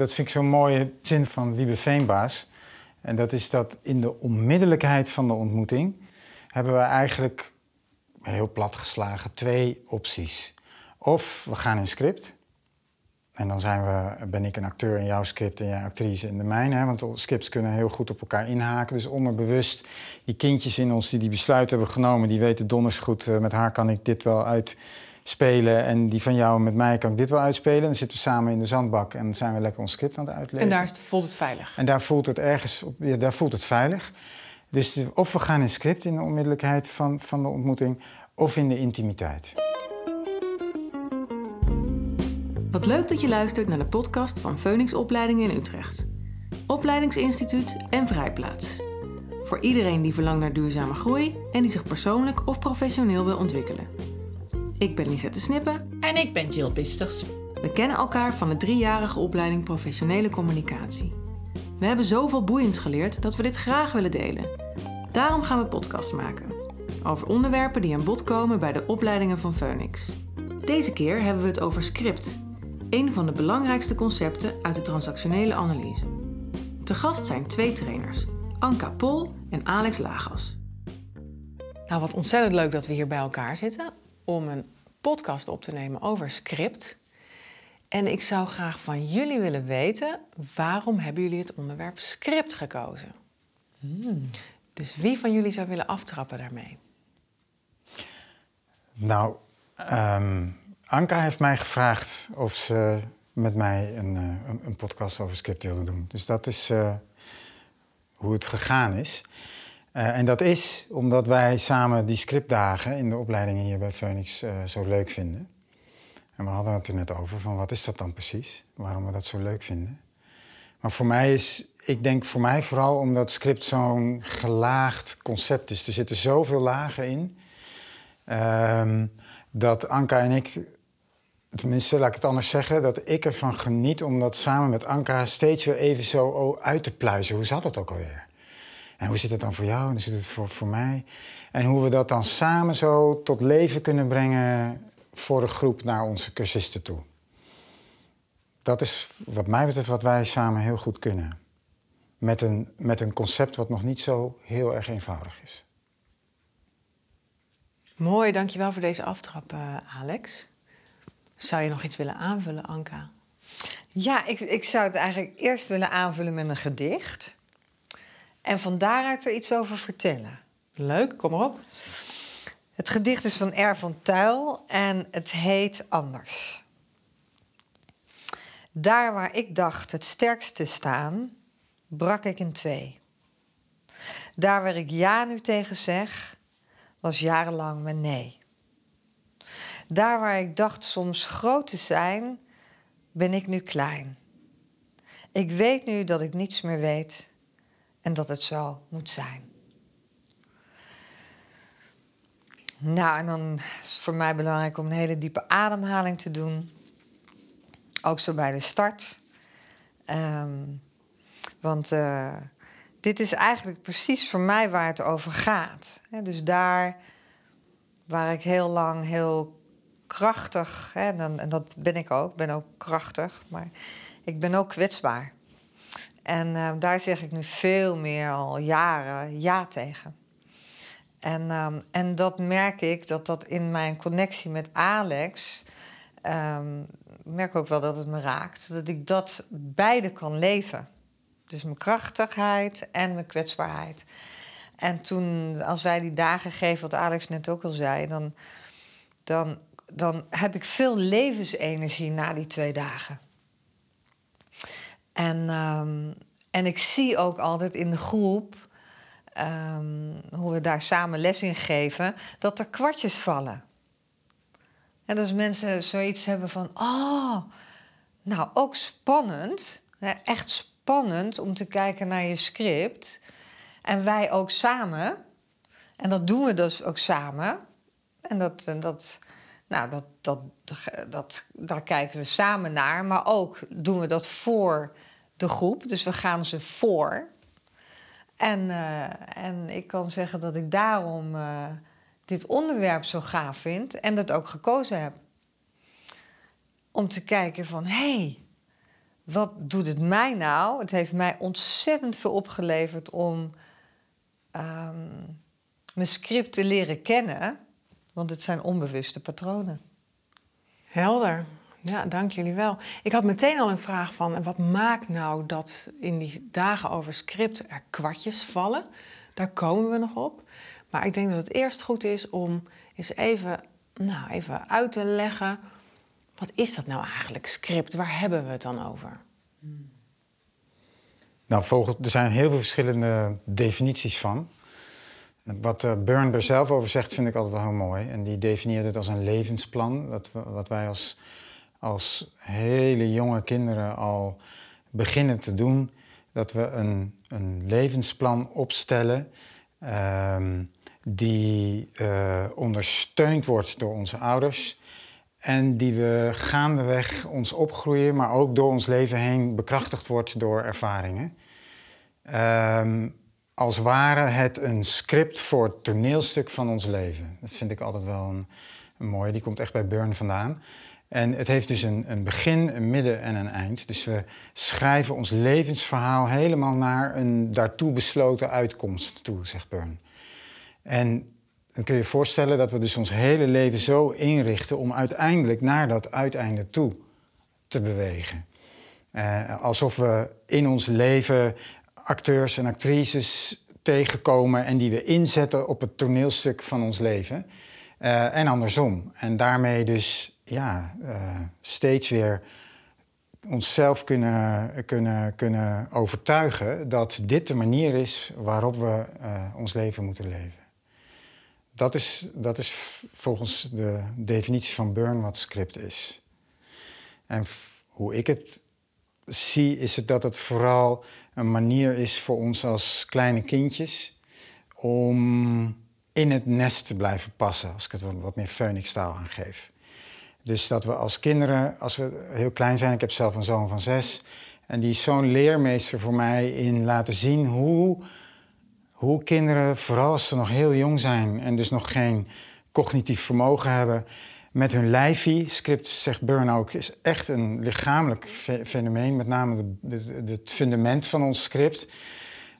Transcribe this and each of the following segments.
Dat vind ik zo'n mooie zin van Wiebe Veenbaas. En dat is dat in de onmiddellijkheid van de ontmoeting hebben we eigenlijk heel plat geslagen twee opties. Of we gaan in script. En dan zijn we, ben ik een acteur in jouw script en jij actrice in de mijne. Hè? Want scripts kunnen heel goed op elkaar inhaken. Dus onderbewust, die kindjes in ons die die besluit hebben genomen... die weten donders goed, uh, met haar kan ik dit wel uitspelen... en die van jou met mij kan ik dit wel uitspelen. Dan zitten we samen in de zandbak en dan zijn we lekker ons script aan het uitleggen. En daar voelt het veilig? En daar voelt het ergens, op, ja, daar voelt het veilig. Dus of we gaan in script in de onmiddellijkheid van, van de ontmoeting... of in de intimiteit. Wat leuk dat je luistert naar de podcast van Phoenix Opleidingen in Utrecht. Opleidingsinstituut en Vrijplaats. Voor iedereen die verlangt naar duurzame groei en die zich persoonlijk of professioneel wil ontwikkelen. Ik ben Lisette Snippen. En ik ben Jill Bisters. We kennen elkaar van de driejarige opleiding Professionele Communicatie. We hebben zoveel boeiends geleerd dat we dit graag willen delen. Daarom gaan we podcast maken. Over onderwerpen die aan bod komen bij de opleidingen van Phoenix. Deze keer hebben we het over script een van de belangrijkste concepten uit de transactionele analyse. Te gast zijn twee trainers, Anka Pol en Alex Lagas. Nou, wat ontzettend leuk dat we hier bij elkaar zitten om een podcast op te nemen over script. En ik zou graag van jullie willen weten, waarom hebben jullie het onderwerp script gekozen? Hmm. Dus wie van jullie zou willen aftrappen daarmee? Nou, um, Anka heeft mij gevraagd of ze met mij een, eh, een, een podcast over script wilde doen. Dus dat is uh, hoe het gegaan is. Uh, en dat is omdat wij samen die scriptdagen in de opleidingen hier bij Phoenix uh, zo leuk vinden. En we hadden het er net over van wat is dat dan precies? Waarom we dat zo leuk vinden. Maar voor mij is, ik denk voor mij vooral omdat script zo'n gelaagd concept is. Er zitten zoveel lagen in. Uh, dat Anka en ik tenminste, laat ik het anders zeggen, dat ik ervan geniet om dat samen met Anka steeds weer even zo uit te pluizen. Hoe zat het ook alweer? En hoe zit het dan voor jou en hoe zit het voor, voor mij? En hoe we dat dan samen zo tot leven kunnen brengen voor de groep naar onze cursisten toe. Dat is wat mij betreft wat wij samen heel goed kunnen. Met een, met een concept wat nog niet zo heel erg eenvoudig is. Mooi, dankjewel voor deze aftrap, uh, Alex. Zou je nog iets willen aanvullen, Anka? Ja, ik, ik zou het eigenlijk eerst willen aanvullen met een gedicht. En van daaruit er iets over vertellen. Leuk, kom maar op. Het gedicht is van R. van Tuil en het heet Anders. Daar waar ik dacht het sterkste staan, brak ik in twee. Daar waar ik ja nu tegen zeg, was jarenlang mijn nee. Daar waar ik dacht soms groot te zijn, ben ik nu klein. Ik weet nu dat ik niets meer weet en dat het zo moet zijn. Nou, en dan is het voor mij belangrijk om een hele diepe ademhaling te doen. Ook zo bij de start. Um, want uh, dit is eigenlijk precies voor mij waar het over gaat. dus daar waar ik heel lang heel krachtig. En, en, dat ben ik ook. Ik ben ook krachtig. Maar ik ben ook kwetsbaar. En uh, daar zeg ik nu veel meer al jaren ja tegen. En, um, en dat merk ik, dat dat in mijn connectie met Alex... Um, merk ook wel dat het me raakt. Dat ik dat beide kan leven. Dus mijn krachtigheid en mijn kwetsbaarheid. En toen, als wij die dagen geven, wat Alex net ook al zei... dan, dan dan heb ik veel levensenergie na die twee dagen. En, um, en ik zie ook altijd in de groep, um, hoe we daar samen les in geven, dat er kwartjes vallen. En dat mensen zoiets hebben van, oh, nou ook spannend, echt spannend om te kijken naar je script. En wij ook samen. En dat doen we dus ook samen. En dat, dat, nou, dat, dat, dat, daar kijken we samen naar. Maar ook doen we dat voor de groep. Dus we gaan ze voor. En, uh, en ik kan zeggen dat ik daarom uh, dit onderwerp zo gaaf vind en dat ook gekozen heb. Om te kijken van, hé, hey, wat doet het mij nou? Het heeft mij ontzettend veel opgeleverd om ehm, mijn script te leren kennen. Want het zijn onbewuste patronen. Helder. Ja, dank jullie wel. Ik had meteen al een vraag van... wat maakt nou dat in die dagen over script er kwartjes vallen? Daar komen we nog op. Maar ik denk dat het eerst goed is om eens even, nou, even uit te leggen... wat is dat nou eigenlijk, script? Waar hebben we het dan over? Nou, volgens, er zijn heel veel verschillende definities van. Wat uh, Burn er zelf over zegt, vind ik altijd wel heel mooi. En die definieert het als een levensplan. Dat, we, wat wij als, als hele jonge kinderen al beginnen te doen. Dat we een, een levensplan opstellen. Uh, die uh, ondersteund wordt door onze ouders. En die we gaandeweg ons opgroeien, maar ook door ons leven heen bekrachtigd wordt door ervaringen. Um, als ware het een script voor het toneelstuk van ons leven. Dat vind ik altijd wel een, mooie. Die komt echt bij Burn vandaan. En het heeft dus een, een, begin, een midden en een eind. Dus we schrijven ons levensverhaal helemaal naar een daartoe besloten uitkomst toe, zegt Burn. En dan kun je je voorstellen dat we dus ons hele leven zo inrichten om uiteindelijk naar dat uiteinde toe te bewegen. Uh, alsof we in ons leven acteurs en actrices tegenkomen en die we inzetten op het toneelstuk van ons leven. Uh, en andersom. En daarmee dus ja, uh, steeds weer onszelf kunnen, kunnen, kunnen overtuigen dat dit de manier is waarop we uh, ons leven moeten leven. Dat is, dat is volgens de definitie van Burn wat script is. En hoe ik het zie, is het dat het vooral een manier is voor ons als kleine kindjes om in het nest te blijven passen, als ik het wat meer Phoenix-taal aangeef. Dus dat we als kinderen, als we heel klein zijn, ik heb zelf een zoon van zes, en die is zo'n leermeester voor mij in laten zien hoe, hoe kinderen, vooral als ze nog heel jong zijn en dus nog geen cognitief vermogen hebben, met hun lijfie. Script, zegt Burn ook, is echt een lichamelijk fenomeen. Met name het fundament van ons script.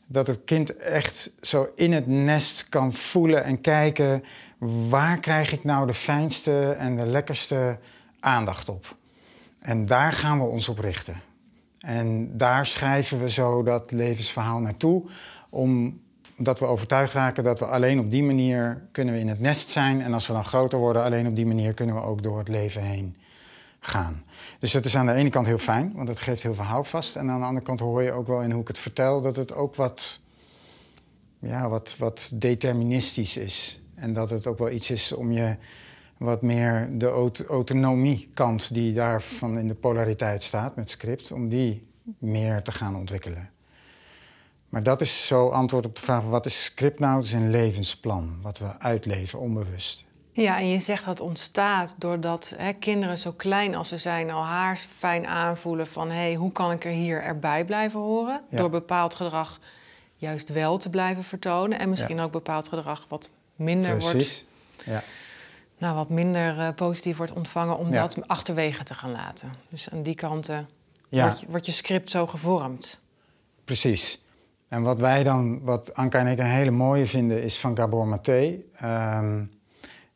Dat het kind echt zo in het nest kan voelen en kijken... waar krijg ik nou de fijnste en de lekkerste aandacht op? En daar gaan we ons op richten. En daar schrijven we zo dat levensverhaal naartoe... om dat we overtuigd raken dat we alleen op die manier kunnen we in het nest zijn. En als we dan groter worden, alleen op die manier kunnen we ook door het leven heen gaan. Dus dat is aan de ene kant heel fijn, want het geeft heel veel houvast. En aan de andere kant hoor je ook wel in hoe ik het vertel dat het ook wat, ja, wat, wat deterministisch is. En dat het ook wel iets is om je wat meer de autonomiekant die daarvan in de polariteit staat met script, om die meer te gaan ontwikkelen. Maar dat is zo antwoord op de vraag: wat is script nou? Het is een levensplan wat we uitleven onbewust. Ja, en je zegt dat ontstaat doordat hè, kinderen zo klein als ze zijn al haar fijn aanvoelen van hé, hey, hoe kan ik er hier erbij blijven horen? Door bepaald gedrag juist wel te blijven vertonen en misschien ook bepaald gedrag wat minder Precies. wordt. Ja. Nou, wat minder uh, positief wordt ontvangen om dat achterwege te gaan laten. Dus aan die kanten wordt, wordt je script zo gevormd. Precies. En wat wij dan, wat Anka en ik een hele mooie vinden, is van Gabor Maté. Um,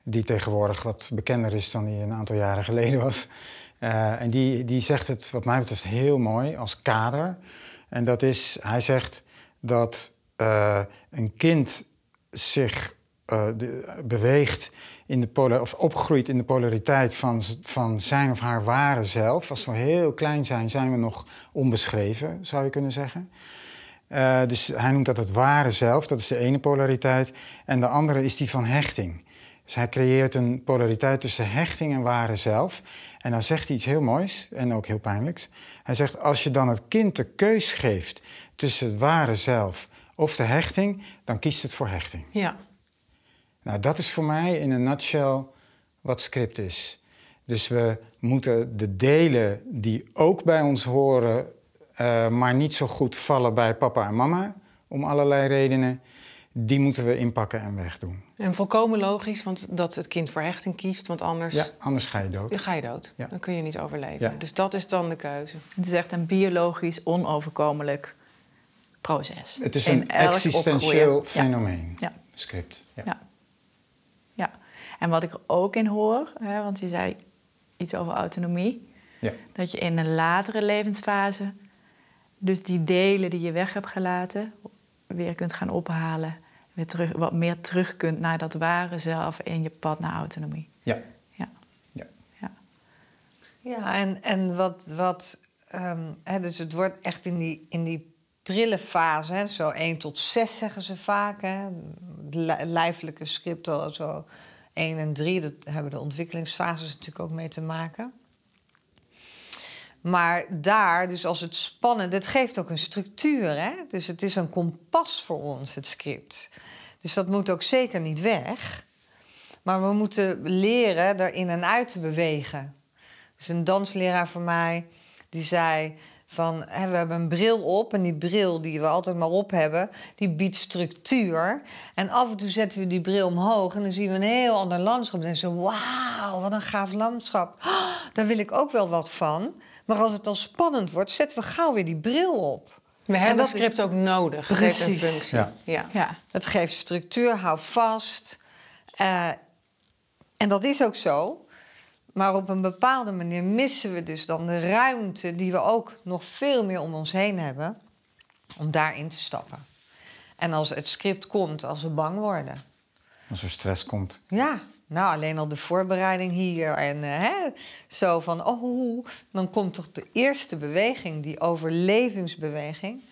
die tegenwoordig wat bekender is dan hij een aantal jaren geleden was. Uh, en die, die zegt het, wat mij betreft, heel mooi als kader. En dat is, hij zegt dat uh, een kind zich de, beweegt in de polar, of opgroeit in de polariteit van, van zijn of haar ware zelf. Als we heel klein zijn, zijn we nog onbeschreven, zou je kunnen zeggen. Uh, dus hij noemt dat het ware zelf, dat is de ene polariteit. En de andere is die van hechting. Dus hij creëert een polariteit tussen hechting en ware zelf. En dan zegt hij iets heel moois en ook heel pijnlijks. Hij zegt, als je dan het kind de keus geeft tussen het ware zelf of de hechting, dan kiest het voor hechting. Ja. Nou, dat is voor mij in een nutshell wat script is. Dus we moeten de delen die ook bij ons horen uh, maar niet zo goed vallen bij papa en mama, om allerlei redenen. die moeten we inpakken en wegdoen. En volkomen logisch, want dat het kind voor hechting kiest, want anders Ja, anders ga je dood. dan ga je dood. Ja. Dan kun je niet overleven. Ja. Dus dat is dan de keuze. Het is echt een biologisch onoverkomelijk proces. Het is In een existentieel opgroeien. Fenomeen, Ja. script. Ja. Ja. ja. En wat ik er ook in hoor, hè, want je zei iets over autonomie, Ja. dat je in een latere levensfase dus die delen die je weg hebt gelaten weer kunt gaan ophalen, weer terug, wat meer terug kunt naar dat ware zelf in je pad naar autonomie. Ja. Ja. Ja. ja. Ja, en, en wat. wat ehm, hè, dus het wordt echt in die, in die prille fase, hè, zo 1 tot 6 zeggen ze vaak. Hè, li- lijfelijke script, al zo 1 en 3, dat hebben de ontwikkelingsfases natuurlijk ook mee te maken. Maar daar, dus als het spannend, het geeft ook een structuur. Hè? Dus het is een kompas voor ons, het script. Dus dat moet ook zeker niet weg. Maar we moeten leren er in en uit te bewegen. Dus een dansleraar van mij, die zei van... Hè, we hebben een bril op en die bril die we altijd maar op hebben... die biedt structuur. En af en toe zetten we die bril omhoog... en dan zien we een heel ander landschap. En zo, wauw, wat een gaaf landschap. Ah, daar wil ik ook wel wat van. Maar als het dan spannend wordt, zetten we gauw weer die bril op. We hebben dat- script ook nodig. Precies. functie. Ja. Ja. ja. Het geeft structuur, hou vast. Eh, en dat is ook zo. Maar op een bepaalde manier missen we dus dan de ruimte die we ook nog veel meer om ons heen hebben, om daarin te stappen. En als het script komt, als we bang worden. Als er stress komt. Ja, nou alleen al de voorbereiding hier en eh, hè, zo van, oh, dan komt toch de eerste beweging, die overlevingsbeweging,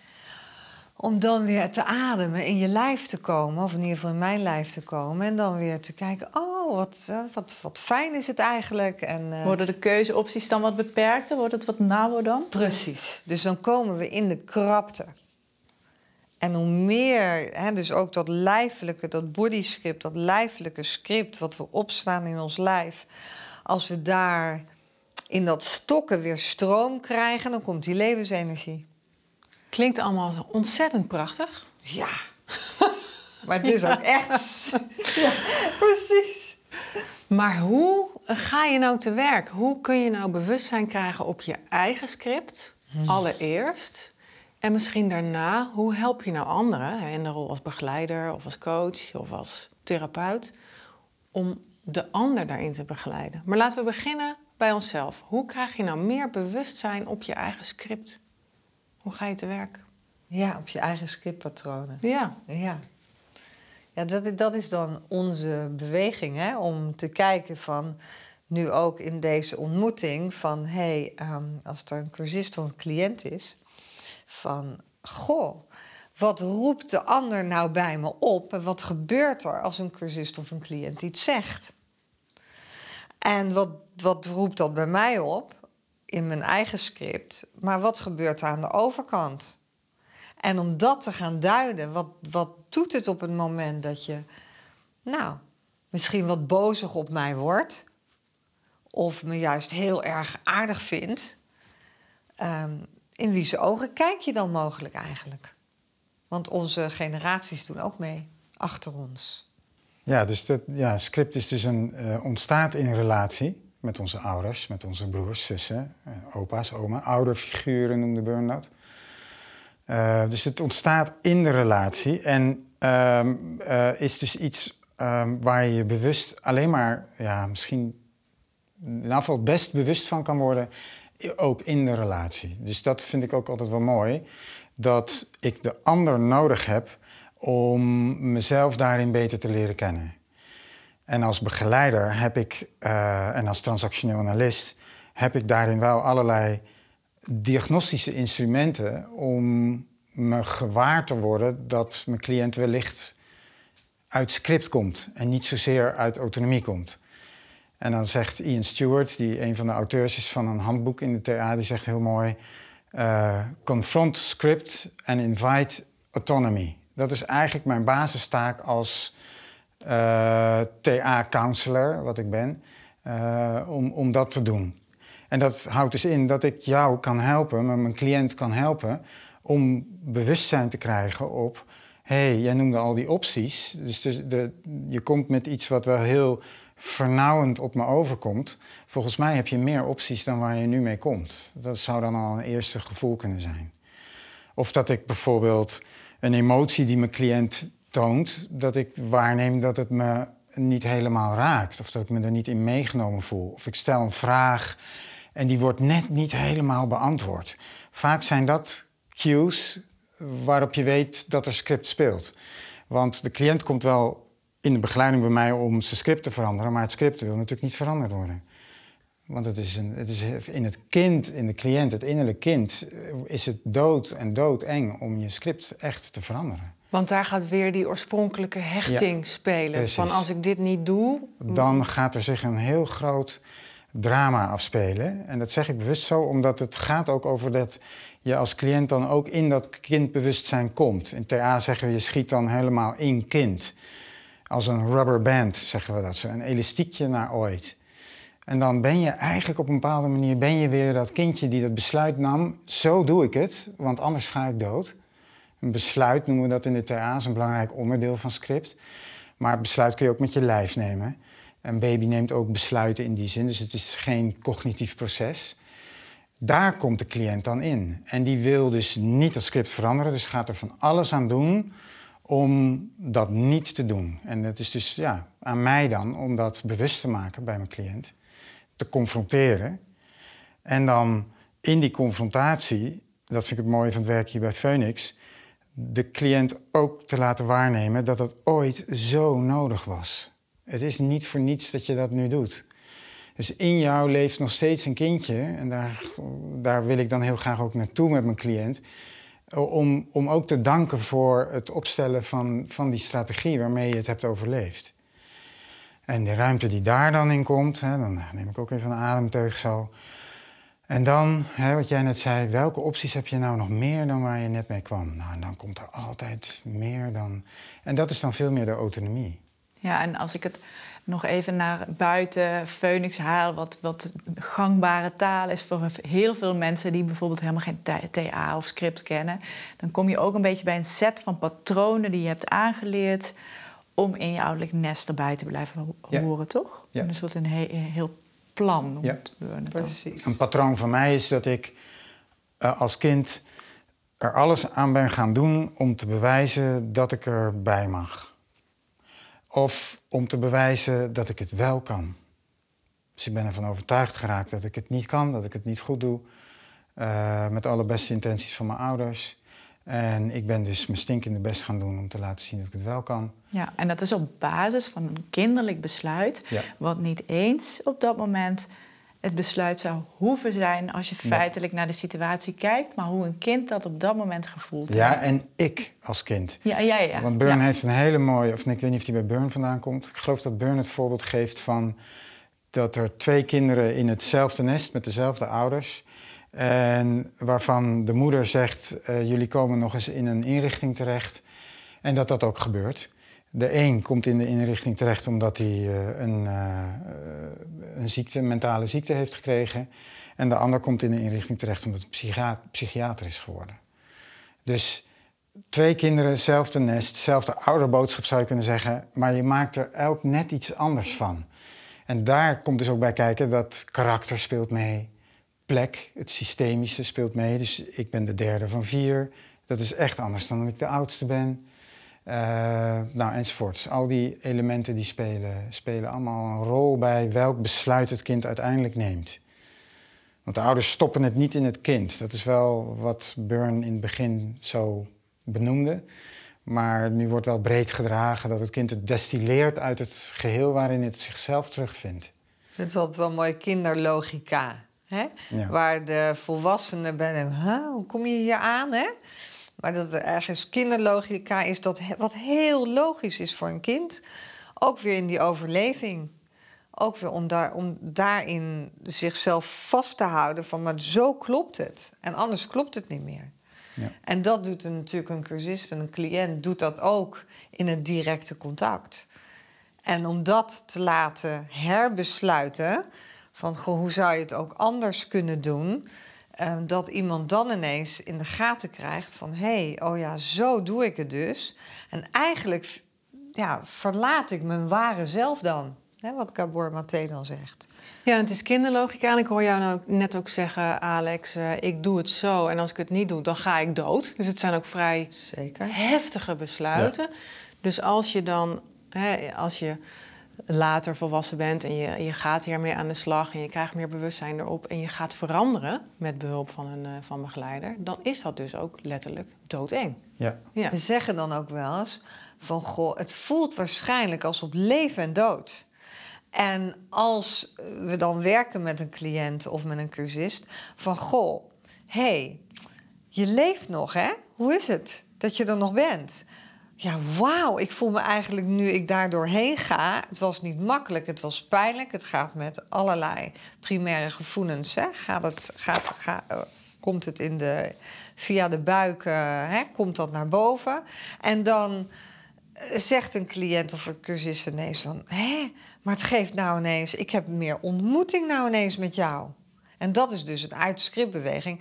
om dan weer te ademen, in je lijf te komen, of in ieder geval in mijn lijf te komen, en dan weer te kijken, oh, wat, eh, wat, wat fijn is het eigenlijk. En, eh, Worden de keuzeopties dan wat beperkter? Wordt het wat nauwer dan? Precies. Dus dan komen we in de krapte. En hoe meer, hè, dus ook dat lijfelijke, dat bodyscript, dat lijfelijke script wat we opslaan in ons lijf, als we daar in dat stokken weer stroom krijgen, dan komt die levensenergie. Klinkt allemaal ontzettend prachtig. Ja. maar het is ook echt. ja, precies. Maar hoe ga je nou te werk? Hoe kun je nou bewustzijn krijgen op je eigen script, allereerst? En misschien daarna, hoe help je nou anderen hè, in de rol als begeleider of als coach of als therapeut om de ander daarin te begeleiden? Maar laten we beginnen bij onszelf. Hoe krijg je nou meer bewustzijn op je eigen script? Hoe ga je te werk? Ja, op je eigen scriptpatronen. Ja, Ja. Ja, dat, dat is dan onze beweging, hè? om te kijken van, nu ook in deze ontmoeting, van hé, hey, ehm, als er een cursist of een cliënt is, van goh, wat roept de ander nou bij me op en wat gebeurt er als een cursist of een cliënt iets zegt? En wat, wat roept dat bij mij op in mijn eigen script, maar wat gebeurt er aan de overkant? En om dat te gaan duiden, wat, wat doet het op het moment dat je, nou, misschien wat bozig op mij wordt, of me juist heel erg aardig vindt, Ehm, in wie ogen kijk je dan mogelijk eigenlijk? Want onze generaties doen ook mee achter ons. Ja, dus dat, ja, script is dus een, eh, ontstaat in relatie met onze ouders, met onze broers, zussen, eh, opa's, oma. Ouderfiguren noemde Burn dat. Eh, dus het ontstaat in de relatie en ehm, eh, is dus iets ehm, waar je bewust alleen maar, ja, misschien in geval best bewust van kan worden, ook in de relatie. Dus dat vind ik ook altijd wel mooi, dat ik de ander nodig heb om mezelf daarin beter te leren kennen. En als begeleider heb ik, eh, en als transactioneel analist, heb ik daarin wel allerlei diagnostische instrumenten om me gewaar te worden dat mijn cliënt wellicht uit script komt en niet zozeer uit autonomie komt. En dan zegt Ian Stewart, die een van de auteurs is van een handboek in de TA, die zegt heel mooi: eh, confront script and invite autonomy. Dat is eigenlijk mijn basistaak als eh, TA-counselor, wat ik ben, eh, om, om dat te doen. En dat houdt dus in dat ik jou kan helpen, maar mijn cliënt kan helpen om bewustzijn te krijgen op hey, jij noemde al die opties. Dus de, je komt met iets wat wel heel vernauwend op me overkomt. Volgens mij heb je meer opties dan waar je nu mee komt. Dat zou dan al een eerste gevoel kunnen zijn. Of dat ik bijvoorbeeld een emotie die mijn cliënt toont, dat ik waarneem dat het me niet helemaal raakt. Of dat ik me er niet in meegenomen voel. Of ik stel een vraag en die wordt net niet helemaal beantwoord. Vaak zijn dat cues waarop je weet dat er script speelt. Want de cliënt komt wel in de begeleiding bij mij om zijn script te veranderen, maar het script wil natuurlijk niet veranderd worden. Want het is, een, het is in het kind, in de cliënt, het innerlijke kind, is het dood en doodeng om je script echt te veranderen. Want daar gaat weer die oorspronkelijke hechting spelen. precies. Van als ik dit niet doe. Dan gaat er zich een heel groot drama afspelen. En dat zeg ik bewust zo, omdat het gaat ook over dat je als cliënt dan ook in dat kindbewustzijn komt. In TA zeggen we, je schiet dan helemaal in kind. Als een rubber band, zeggen we dat zo. Een elastiekje naar ooit. En dan ben je eigenlijk op een bepaalde manier ben je weer dat kindje die dat besluit nam. Zo doe ik het, want anders ga ik dood. Een besluit noemen we dat in de TA, is een belangrijk onderdeel van script. Maar besluit kun je ook met je lijf nemen. Een baby neemt ook besluiten in die zin, dus het is geen cognitief proces. Daar komt de cliënt dan in. En die wil dus niet het script veranderen, dus gaat er van alles aan doen om dat niet te doen. En het is dus ja, aan mij dan om dat bewust te maken bij mijn cliënt, te confronteren. En dan in die confrontatie, dat vind ik het mooie van het werk hier bij Phoenix, de cliënt ook te laten waarnemen dat het ooit zo nodig was. Het is niet voor niets dat je dat nu doet. Dus in jou leeft nog steeds een kindje, en daar, daar wil ik dan heel graag ook naartoe met mijn cliënt, om, om ook te danken voor het opstellen van, van die strategie waarmee je het hebt overleefd. En de ruimte die daar dan in komt, hè, dan neem ik ook even een ademteug zo. En dan, hè, wat jij net zei, welke opties heb je nou nog meer dan waar je net mee kwam? Nou, dan komt er altijd meer dan. En dat is dan veel meer de autonomie. Ja, en als ik het nog even naar buiten Phoenix haal, wat, wat gangbare taal is voor heel veel mensen die bijvoorbeeld helemaal geen TA of script kennen, dan kom je ook een beetje bij een set van patronen die je hebt aangeleerd om in je ouderlijk nest erbij te blijven horen, Ja. toch? Ja. Een soort een he- heel plan noemt Ja. Precies. Een patroon van mij is dat ik eh, als kind er alles aan ben gaan doen om te bewijzen dat ik erbij mag. Of om te bewijzen dat ik het wel kan. Dus ik ben ervan overtuigd geraakt dat ik het niet kan, dat ik het niet goed doe. eh, met alle beste intenties van mijn ouders. En ik ben dus mijn stinkende best gaan doen om te laten zien dat ik het wel kan. Ja, en dat is op basis van een kinderlijk besluit, Ja. wat niet eens op dat moment het besluit zou hoeven zijn als je feitelijk naar de situatie kijkt, maar hoe een kind dat op dat moment gevoeld Ja, heeft. en ik als kind. Ja, ja, ja. Want Burn ja. heeft een hele mooie, of ik weet niet of die bij Burn vandaan komt. Ik geloof dat Burn het voorbeeld geeft van dat er twee kinderen in hetzelfde nest met dezelfde ouders. En waarvan de moeder zegt, eh, jullie komen nog eens in een inrichting terecht. En dat dat ook gebeurt. De een komt in de inrichting terecht omdat hij eh, een, eh, een ziekte, een mentale ziekte heeft gekregen. En de ander komt in de inrichting terecht omdat hij psychiat- psychiater is geworden. Dus twee kinderen, hetzelfde nest, hetzelfde ouderboodschap zou je kunnen zeggen, maar je maakt er elk net iets anders van. En daar komt dus ook bij kijken dat karakter speelt mee, plek, het systemische speelt mee. Dus ik ben de derde van vier, dat is echt anders dan dat ik de oudste ben. Eh, nou, enzovoorts. Al die elementen die spelen, spelen allemaal een rol bij welk besluit het kind uiteindelijk neemt. Want de ouders stoppen het niet in het kind. Dat is wel wat Burn in het begin zo benoemde. Maar nu wordt wel breed gedragen dat het kind het destilleert uit het geheel waarin het zichzelf terugvindt. Ik vind het altijd wel mooi kinderlogica. Hè? Ja. Waar de volwassenen bij denken, huh, hoe kom je hier aan? Hè? Maar dat er ergens kinderlogica is dat wat heel logisch is voor een kind. Ook weer in die overleving. Ook weer om, daar, om daarin zichzelf vast te houden van, maar zo klopt het. En anders klopt het niet meer. Ja. En dat doet een, natuurlijk een cursist en een cliënt doet dat ook in het directe contact. En om dat te laten herbesluiten, van goh, hoe zou je het ook anders kunnen doen, Ehm, dat iemand dan ineens in de gaten krijgt van... hé, hey, oh ja, zo doe ik het dus. En eigenlijk ja, verlaat ik mijn ware zelf dan. Hè, wat Gabor Maté dan zegt. Ja, het is kinderlogica. En ik hoor jou nou net ook zeggen, Alex, uh, ik doe het zo. En als ik het niet doe, dan ga ik dood. Dus het zijn ook vrij Zeker. heftige besluiten. Ja. Dus als je dan, hè, als je later volwassen bent en je, je gaat hiermee aan de slag en je krijgt meer bewustzijn erop en je gaat veranderen met behulp van een uh, van begeleider, dan is dat dus ook letterlijk doodeng. Ja. ja. We zeggen dan ook wel eens van goh, het voelt waarschijnlijk als op leven en dood. En als we dan werken met een cliënt of met een cursist, van goh, hé, hey, je leeft nog, hè? Hoe is het dat je er nog bent? Ja, wauw, ik voel me eigenlijk nu ik daar doorheen ga. Het was niet makkelijk, het was pijnlijk. Het gaat met allerlei primaire gevoelens. Hè? Gaat het, gaat, gaat, uh, komt het in de, via de buik, uh, hè? komt dat naar boven? En dan zegt een cliënt of een cursist ineens van... hé, maar het geeft nou ineens... ik heb meer ontmoeting nou ineens met jou. En dat is dus een uitscriptbeweging.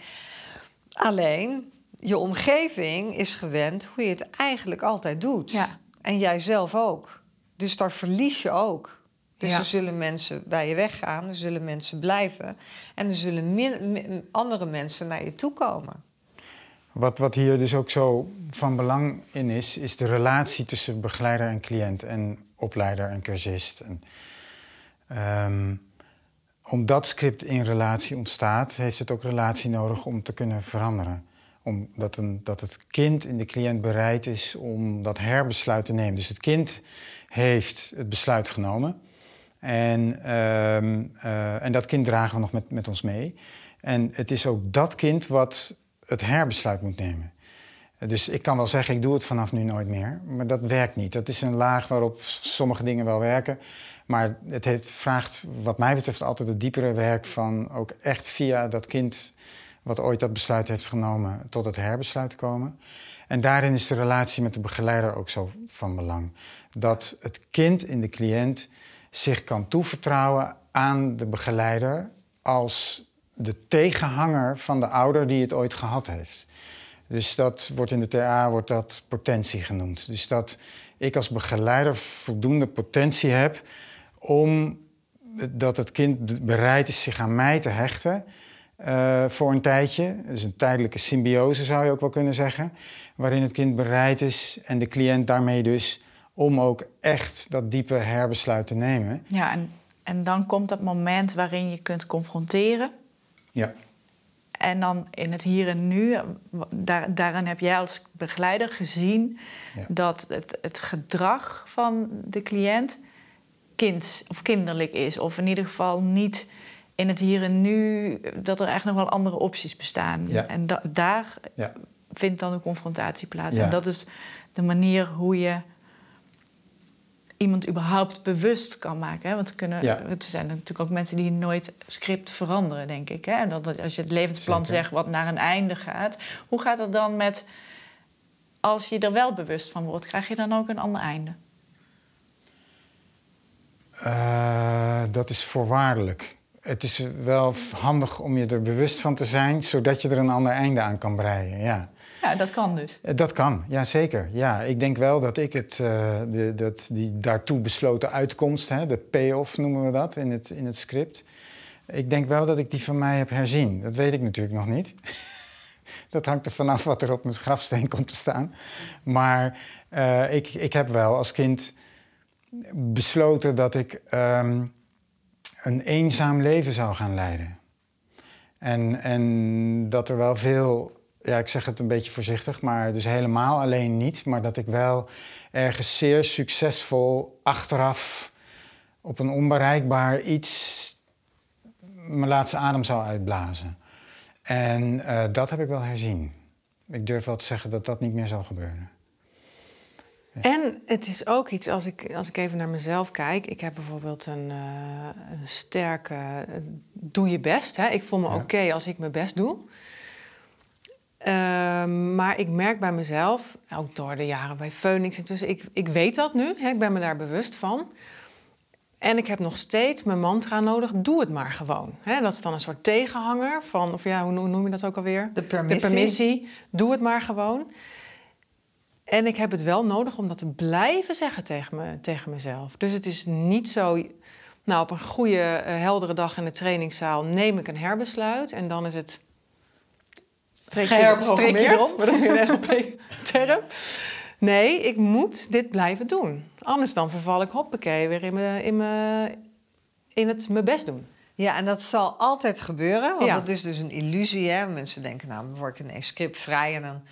Alleen, je omgeving is gewend hoe je het eigenlijk altijd doet. Ja. En jij zelf ook. Dus daar verlies je ook. Dus Ja. er zullen mensen bij je weggaan, er zullen mensen blijven... en er zullen min- min- andere mensen naar je toe komen. Wat, wat hier dus ook zo van belang in is, is de relatie tussen begeleider en cliënt en opleider en cursist. En, ehm, omdat script in relatie ontstaat, heeft het ook relatie nodig om te kunnen veranderen. Omdat een, dat het kind in de cliënt bereid is om dat herbesluit te nemen. Dus het kind heeft het besluit genomen. En, ehm, eh, en dat kind dragen we nog met, met ons mee. En het is ook dat kind wat het herbesluit moet nemen. Dus ik kan wel zeggen, ik doe het vanaf nu nooit meer. Maar dat werkt niet. Dat is een laag waarop sommige dingen wel werken. Maar het vraagt, wat mij betreft, altijd het diepere werk van ook echt via dat kind wat ooit dat besluit heeft genomen, tot het herbesluit komen. En daarin is de relatie met de begeleider ook zo van belang. Dat het kind in de cliënt zich kan toevertrouwen aan de begeleider als de tegenhanger van de ouder die het ooit gehad heeft. Dus dat wordt in de TA wordt dat potentie genoemd. Dus dat ik als begeleider voldoende potentie heb om dat het kind bereid is zich aan mij te hechten uh, voor een tijdje. Dus een tijdelijke symbiose zou je ook wel kunnen zeggen. Waarin het kind bereid is en de cliënt daarmee dus om ook echt dat diepe herbesluit te nemen. Ja, en, en dan komt dat moment waarin je kunt confronteren. Ja. En dan in het hier en nu, daar, daarin heb jij als begeleider gezien Ja. dat het, het gedrag van de cliënt kind of kinderlijk is. Of in ieder geval niet in het hier en nu, dat er echt nog wel andere opties bestaan. Ja. En da- daar Ja. vindt dan de confrontatie plaats. Ja. En dat is de manier hoe je iemand überhaupt bewust kan maken. Hè? Want er, kunnen, Ja. er zijn natuurlijk ook mensen die nooit script veranderen, denk ik. Hè? En dat, dat als je het levensplan Zeker. zegt wat naar een einde gaat... hoe gaat het dan met... als je er wel bewust van wordt, krijg je dan ook een ander einde? Eh, dat is voorwaardelijk. Het is wel handig om je er bewust van te zijn, zodat je er een ander einde aan kan breien. Ja. Ja, dat kan dus. Eh, Dat kan, ja zeker. Ja, ik denk wel dat ik het, eh, de, dat, die daartoe besloten uitkomst, hè, de payoff noemen we dat in het, in het script. Ik denk wel dat ik die van mij heb herzien. Dat weet ik natuurlijk nog niet. dat hangt er vanaf wat er op mijn grafsteen komt te staan. Maar eh, ik, ik heb wel als kind besloten dat ik ehm, een eenzaam leven zou gaan leiden. En, en dat er wel veel, ja, ik zeg het een beetje voorzichtig, maar dus helemaal alleen niet, maar dat ik wel ergens zeer succesvol achteraf op een onbereikbaar iets mijn laatste adem zou uitblazen. En eh, dat heb ik wel herzien. Ik durf wel te zeggen dat dat niet meer zal gebeuren. En het is ook iets, als ik, als ik even naar mezelf kijk. Ik heb bijvoorbeeld een, eh, een sterke. doe je best. Hè? Ik voel me Ja. oké als ik mijn best doe. Ehm, maar ik merk bij mezelf, ook door de jaren bij Phoenix intussen, ik, ik weet dat nu, hè, ik ben me daar bewust van. En ik heb nog steeds mijn mantra nodig, doe het maar gewoon. Hè, dat is dan een soort tegenhanger van, of ja, hoe noem hoe noem je dat ook alweer? De permissie. De permissie, doe het maar gewoon. En ik heb het wel nodig om dat te blijven zeggen tegen, me, tegen mezelf. Dus het is niet zo... Nou, op een goede, eh, heldere dag in de trainingszaal neem ik een herbesluit... en dan is het Geherprogrammeerd. Maar dat is weer een NLP-term. Nee, ik moet dit blijven doen. Anders dan verval ik hoppakee weer in, me, in, me, in het mijn best doen. Ja, en dat zal altijd gebeuren, want Ja. dat is dus een illusie. Hè? Mensen denken, nou, dan word ik ineens scriptvrij. En dan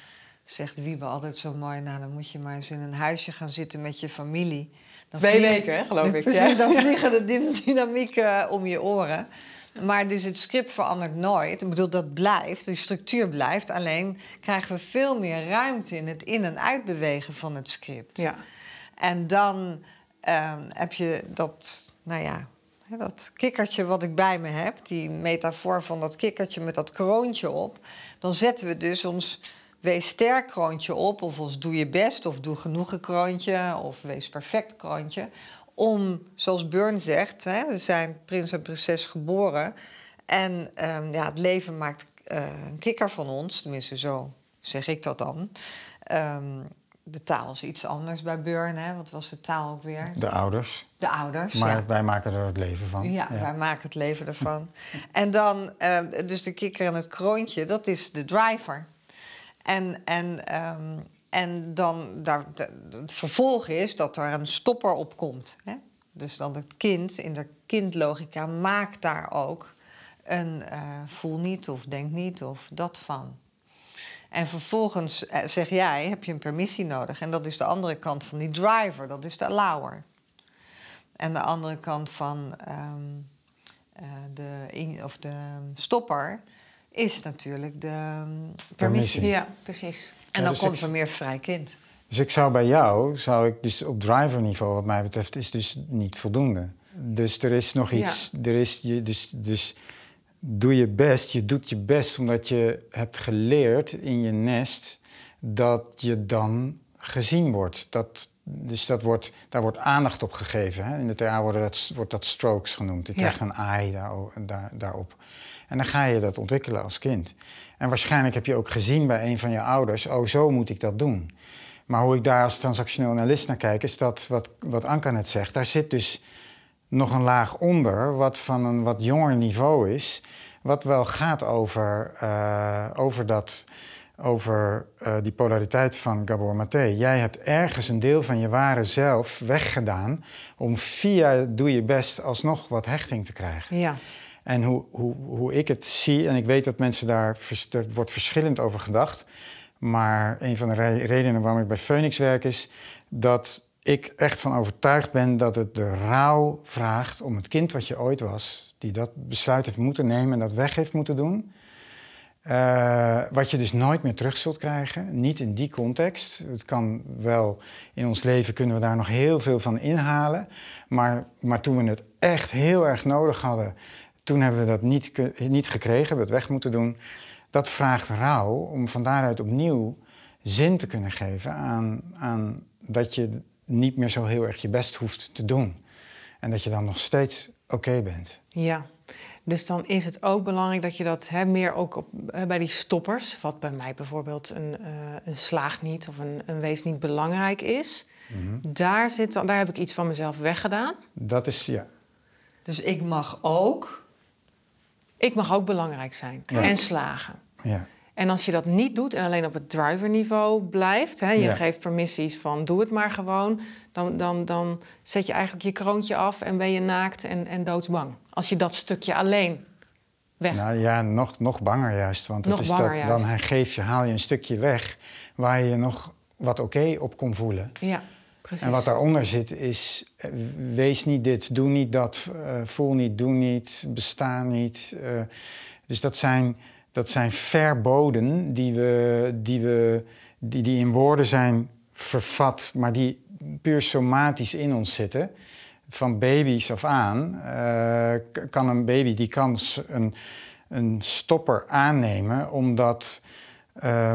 zegt Wiebe altijd zo mooi... nou, dan moet je maar eens in een huisje gaan zitten met je familie. Dan Twee vliegen- weken, hè, geloof ik. Precies, Ja. dan vliegen de dy- dynamieken om je oren. Maar dus het script verandert nooit. Ik bedoel, dat blijft, die structuur blijft. Alleen krijgen we veel meer ruimte in het in- en uitbewegen van het script. Ja. En dan ehm, heb je dat, nou ja, dat kikkertje wat ik bij me heb, die metafoor van dat kikkertje met dat kroontje op. Dan zetten we dus ons wees sterk kroontje op, of ons doe je best, of doe genoegen kroontje, of wees perfect kroontje. Om, zoals Burn zegt, hè, we zijn prins en prinses geboren. En ehm, ja, het leven maakt eh, een kikker van ons, tenminste zo zeg ik dat dan. Ehm, de taal is iets anders bij Burn, hè? Wat was de taal ook weer? De ouders. De ouders. Maar ja. wij maken er het leven van. Ja, wij maken het leven ervan. en dan, eh, dus de kikker en het kroontje, dat is de driver. En, en, ehm, en dan, daar, het vervolg is dat er een stopper op komt. Hè? Dus dan het kind, in de kindlogica, maakt daar ook een eh, voel niet of denk niet of dat van. En vervolgens eh, zeg jij, heb je een permissie nodig. En dat is de andere kant van die driver, dat is de allower. En de andere kant van ehm, eh, de, of de stopper is natuurlijk de ehm, permissie. Permissie. Ja, precies. En Ja, dan dus komt ik- er meer vrij kind. Dus ik zou bij jou, zou ik dus op driverniveau, wat mij betreft, is dus niet voldoende. Dus er is nog Ja. iets, er is je, dus, dus doe je best, je doet je best omdat je hebt geleerd in je nest dat je dan gezien wordt. Dat, dus dat wordt, daar wordt aandacht op gegeven. Hè? In de TA worden dat, wordt dat strokes genoemd. Je Ja. krijgt een AI daar, daar, daarop. En dan ga je dat ontwikkelen als kind. En waarschijnlijk heb je ook gezien bij een van je ouders, oh zo moet ik dat doen. Maar hoe ik daar als transactioneel analist naar kijk, is dat wat, wat Anka net zegt. Daar zit dus nog een laag onder, wat van een wat jonger niveau is. Wat wel gaat over, eh, over, dat, over eh, die polariteit van Gabor Maté. Jij hebt ergens een deel van je ware zelf weggedaan om via doe je best alsnog wat hechting te krijgen. Ja. En hoe, hoe, hoe ik het zie, en ik weet dat mensen daar, wordt verschillend over gedacht. Maar een van de re- redenen waarom ik bij Phoenix werk is dat ik echt van overtuigd ben dat het de rouw vraagt om het kind wat je ooit was, die dat besluit heeft moeten nemen en dat weg heeft moeten doen. eh, wat je dus nooit meer terug zult krijgen, niet in die context. Het kan wel, in ons leven kunnen we daar nog heel veel van inhalen. Maar, maar toen we het echt heel erg nodig hadden, toen hebben we dat niet, niet gekregen, hebben we het weg moeten doen. Dat vraagt rouw om van daaruit opnieuw zin te kunnen geven aan, aan dat je niet meer zo heel erg je best hoeft te doen. En dat je dan nog steeds oké bent. Ja, dus dan is het ook belangrijk dat je dat hè, meer ook op, hè, bij die stoppers, wat bij mij bijvoorbeeld een, eh, een slaag niet of een, een wees niet belangrijk is, daar, zit, dan- daar heb ik iets van mezelf weggedaan. Dat is, ja, Dus ik mag ook. Ik mag ook belangrijk zijn Ja. en slagen. ja. En als je dat niet doet en alleen op het driverniveau blijft, hè, je Ja. geeft permissies van doe het maar gewoon, dan, dan, dan zet je eigenlijk je kroontje af en ben je naakt en, en doodsbang. Als je dat stukje alleen weg. Nou ja, nog, nog banger juist. Want het is dat, dan geef je, haal je een stukje weg waar je nog wat oké op kon voelen. Ja, En wat daaronder zit is, eh, wees niet dit, doe niet dat, eh, voel niet, doe niet, besta niet. eh. dus dat zijn, dat zijn verboden die, we, die, we, die, die in woorden zijn vervat, maar die puur somatisch in ons zitten. Van baby's af aan kan een baby die kan s- een, een stopper aannemen omdat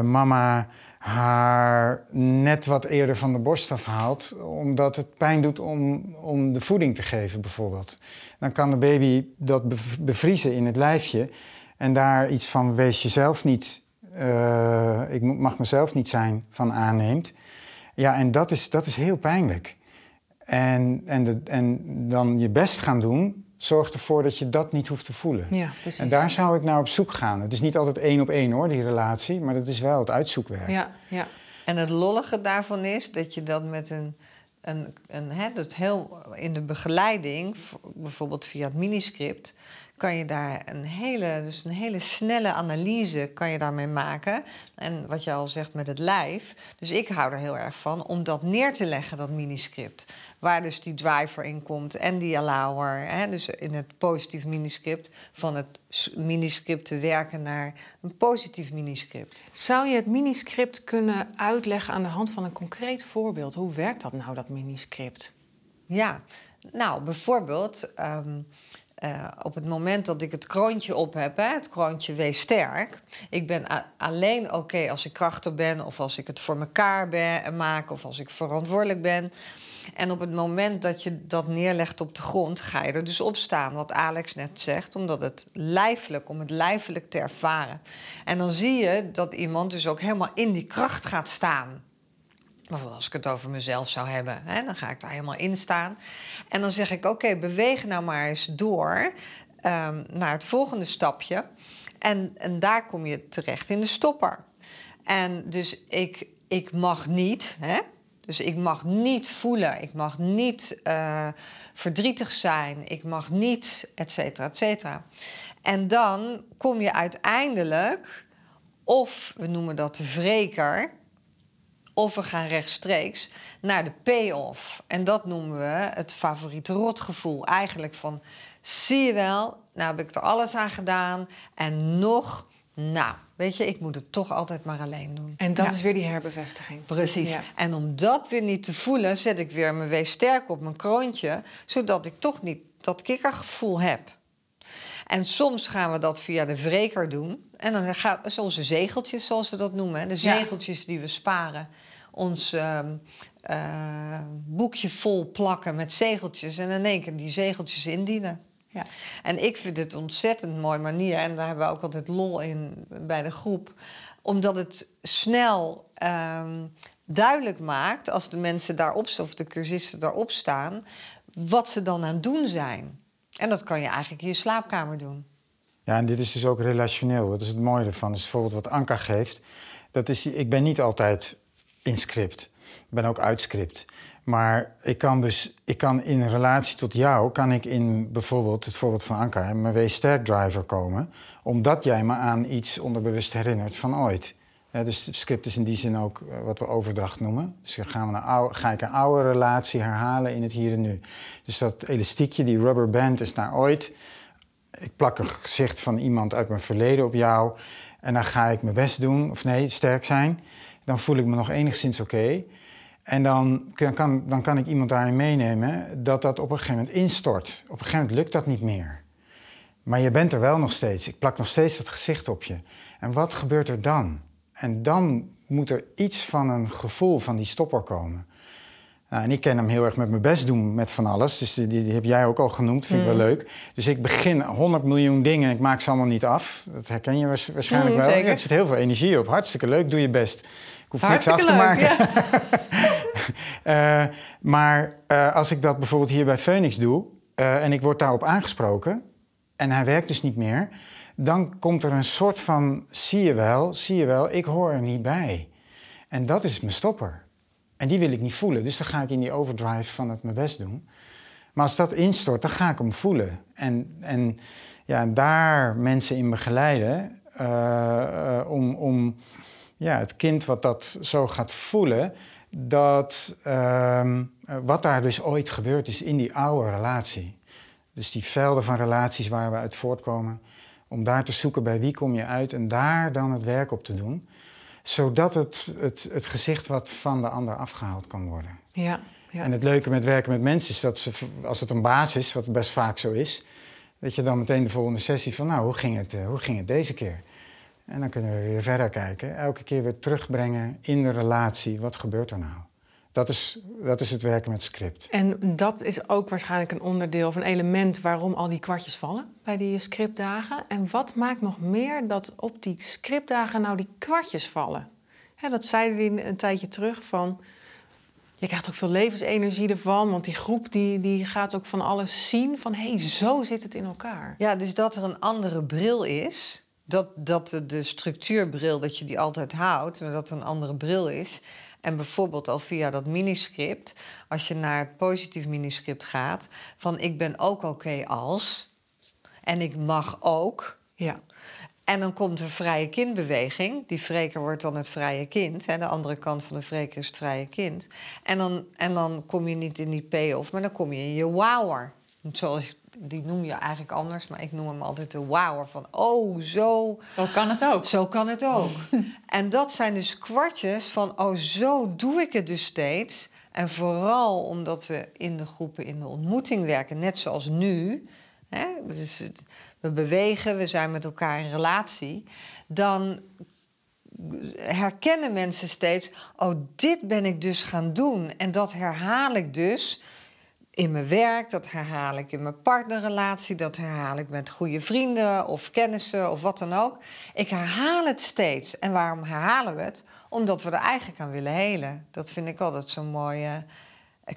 mama haar net wat eerder van de borst afhaalt, omdat het pijn doet om, om de voeding te geven, bijvoorbeeld. Dan kan de baby dat bevriezen in het lijfje en daar iets van wees jezelf niet, uh, ik mag mezelf niet zijn, van aanneemt. Ja, en dat is, dat is heel pijnlijk. En, en, de, en dan je best gaan doen, zorgt ervoor dat je dat niet hoeft te voelen. Ja, precies. En daar zou ik naar op zoek gaan. Het is niet altijd één op één hoor, die relatie, maar dat is wel het uitzoekwerk. Ja, ja. En het lollige daarvan is dat je dat met een. een, een hè, dat heel in de begeleiding, bijvoorbeeld via het miniscript, kan je daar een hele, dus een hele snelle analyse kan je daarmee maken. En wat je al zegt met het lijf. Dus ik hou er heel erg van om dat neer te leggen, dat miniscript. Waar dus die driver in komt en die allower. Hè, dus in het positief miniscript van het miniscript te werken naar een positief miniscript. Zou je het miniscript kunnen uitleggen aan de hand van een concreet voorbeeld? Hoe werkt dat nou, dat miniscript? Ja, nou bijvoorbeeld. Ehm, uh, op het moment dat ik het kroontje op heb, hè, het kroontje wees sterk. Ik ben alleen oké als ik krachtig ben, of als ik het voor mekaar ben, maak, of als ik verantwoordelijk ben. En op het moment dat je dat neerlegt op de grond, ga je er dus op staan, wat Alex net zegt, omdat het lijfelijk, om het lijfelijk te ervaren. En dan zie je dat iemand dus ook helemaal in die kracht gaat staan. Bijvoorbeeld als ik het over mezelf zou hebben, hè, dan ga ik daar helemaal in staan. En dan zeg ik, oké, beweeg nou maar eens door um, naar het volgende stapje. En, en daar kom je terecht in de stopper. En dus ik, ik mag niet, hè, dus ik mag niet voelen, ik mag niet uh, verdrietig zijn, ik mag niet, et cetera, et cetera. En dan kom je uiteindelijk, of we noemen dat de wreker, of we gaan rechtstreeks naar de payoff. En dat noemen we het favoriete rotgevoel. Eigenlijk van, zie je wel, nou heb ik er alles aan gedaan. En nog, nou, weet je, ik moet het toch altijd maar alleen doen. En dat is weer die herbevestiging. Precies. En om dat weer niet te voelen, zet ik weer mijn wees sterk op mijn kroontje. Zodat ik toch niet dat kikkergevoel heb. En soms gaan we dat via de wreker doen. En dan gaan we onze zegeltjes, zoals we dat noemen. De zegeltjes die we sparen ons uh, uh, boekje vol plakken met zegeltjes en in één keer die zegeltjes indienen. Ja. En ik vind het een ontzettend mooie manier, en daar hebben we ook altijd lol in bij de groep, omdat het snel uh, duidelijk maakt als de mensen daarop, of de cursisten daarop staan, wat ze dan aan het doen zijn. En dat kan je eigenlijk in je slaapkamer doen. Ja, en dit is dus ook relationeel. Dat is het mooie ervan. Dus bijvoorbeeld wat Anka geeft. Dat is, ik ben niet altijd in script. Ik ben ook uit script. Maar ik kan dus, ik kan in relatie tot jou, kan ik in bijvoorbeeld het voorbeeld van Anka, mijn W-sterk driver komen, omdat jij me aan iets onderbewust herinnert van ooit. dus het script is in die zin ook eh, wat we overdracht noemen. Dus gaan oude, ga ik een oude relatie herhalen in het hier en nu. Dus dat elastiekje, die rubber band, is naar ooit. Ik plak een gezicht van iemand uit mijn verleden op jou. En dan ga ik mijn best doen, of nee, sterk zijn dan voel ik me nog enigszins oké. En dan kan, dan kan ik iemand daarin meenemen dat dat op een gegeven moment instort. Op een gegeven moment lukt dat niet meer. Maar je bent er wel nog steeds. Ik plak nog steeds dat gezicht op je. En wat gebeurt er dan? En dan moet er iets van een gevoel van die stopper komen. Nou, en ik ken hem heel erg met mijn best doen met van alles. Dus die, die heb jij ook al genoemd, vind ik wel mm. leuk. Dus ik begin 100 miljoen dingen en ik maak ze allemaal niet af. Dat herken je waarschijnlijk mm, wel. Ja, er zit heel veel energie op. Hartstikke leuk, doe je best. Ik hoef niks af te maken. uh, maar uh, als ik dat bijvoorbeeld hier bij Phoenix doe... Uh, en ik word daarop aangesproken... en hij werkt dus niet meer... dan komt er een soort van... zie je wel, zie je wel, ik hoor er niet bij. En dat is mijn stopper. En die wil ik niet voelen. Dus dan ga ik in die overdrive van het mijn best doen. Maar als dat instort, dan ga ik hem voelen. En, en ja, daar mensen in begeleiden... om... om ja, het kind wat dat zo gaat voelen, dat ehm, wat daar dus ooit gebeurd is in die oude relatie. Dus die velden van relaties waar we uit voortkomen, om daar te zoeken bij wie kom je uit en daar dan het werk op te doen. Zodat het, het, het gezicht wat van de ander afgehaald kan worden. Ja, ja. En het leuke met werken met mensen is dat ze, als het een baas is, wat best vaak zo is, dat je dan meteen de volgende sessie van, nou, hoe ging het, eh, hoe ging het deze keer? En dan kunnen we weer verder kijken. Elke keer weer terugbrengen in de relatie. Wat gebeurt er nou? Dat is, dat is het werken met script. En dat is ook waarschijnlijk een onderdeel of een element waarom al die kwartjes vallen bij die scriptdagen. En wat maakt nog meer dat op die scriptdagen nou die kwartjes vallen? Hè, dat zeiden die een tijdje terug van. Je krijgt ook veel levensenergie ervan, want die groep die, die gaat ook van alles zien van hé, hey, zo zit het in elkaar. Ja, dus dat er een andere bril is. Dat, dat de, de structuurbril, dat je die altijd houdt, maar dat een andere bril is. En bijvoorbeeld al via dat miniscript, als je naar het positief miniscript gaat, van ik ben ook oké als en ik mag ook. Ja. En dan komt een vrije kindbeweging. Die vreker wordt dan het vrije kind. En de andere kant van de vreker is het vrije kind. En dan, en dan kom je niet in die payoff, maar dan kom je in je wower. Zoals, die noem je eigenlijk anders, maar ik noem hem altijd de wower. Van, oh, zo... Zo kan het ook. Zo kan het ook. en dat zijn dus kwartjes van, oh, zo doe ik het dus steeds. En vooral omdat we in de groepen in de ontmoeting werken, net zoals nu... Hè, dus we bewegen, we zijn met elkaar in relatie, dan herkennen mensen steeds: oh, dit ben ik dus gaan doen. En dat herhaal ik dus in mijn werk, dat herhaal ik in mijn partnerrelatie, dat herhaal ik met goede vrienden of kennissen of wat dan ook. Ik herhaal het steeds. En waarom herhalen we het? Omdat we er eigenlijk aan willen helen. Dat vind ik altijd zo'n mooie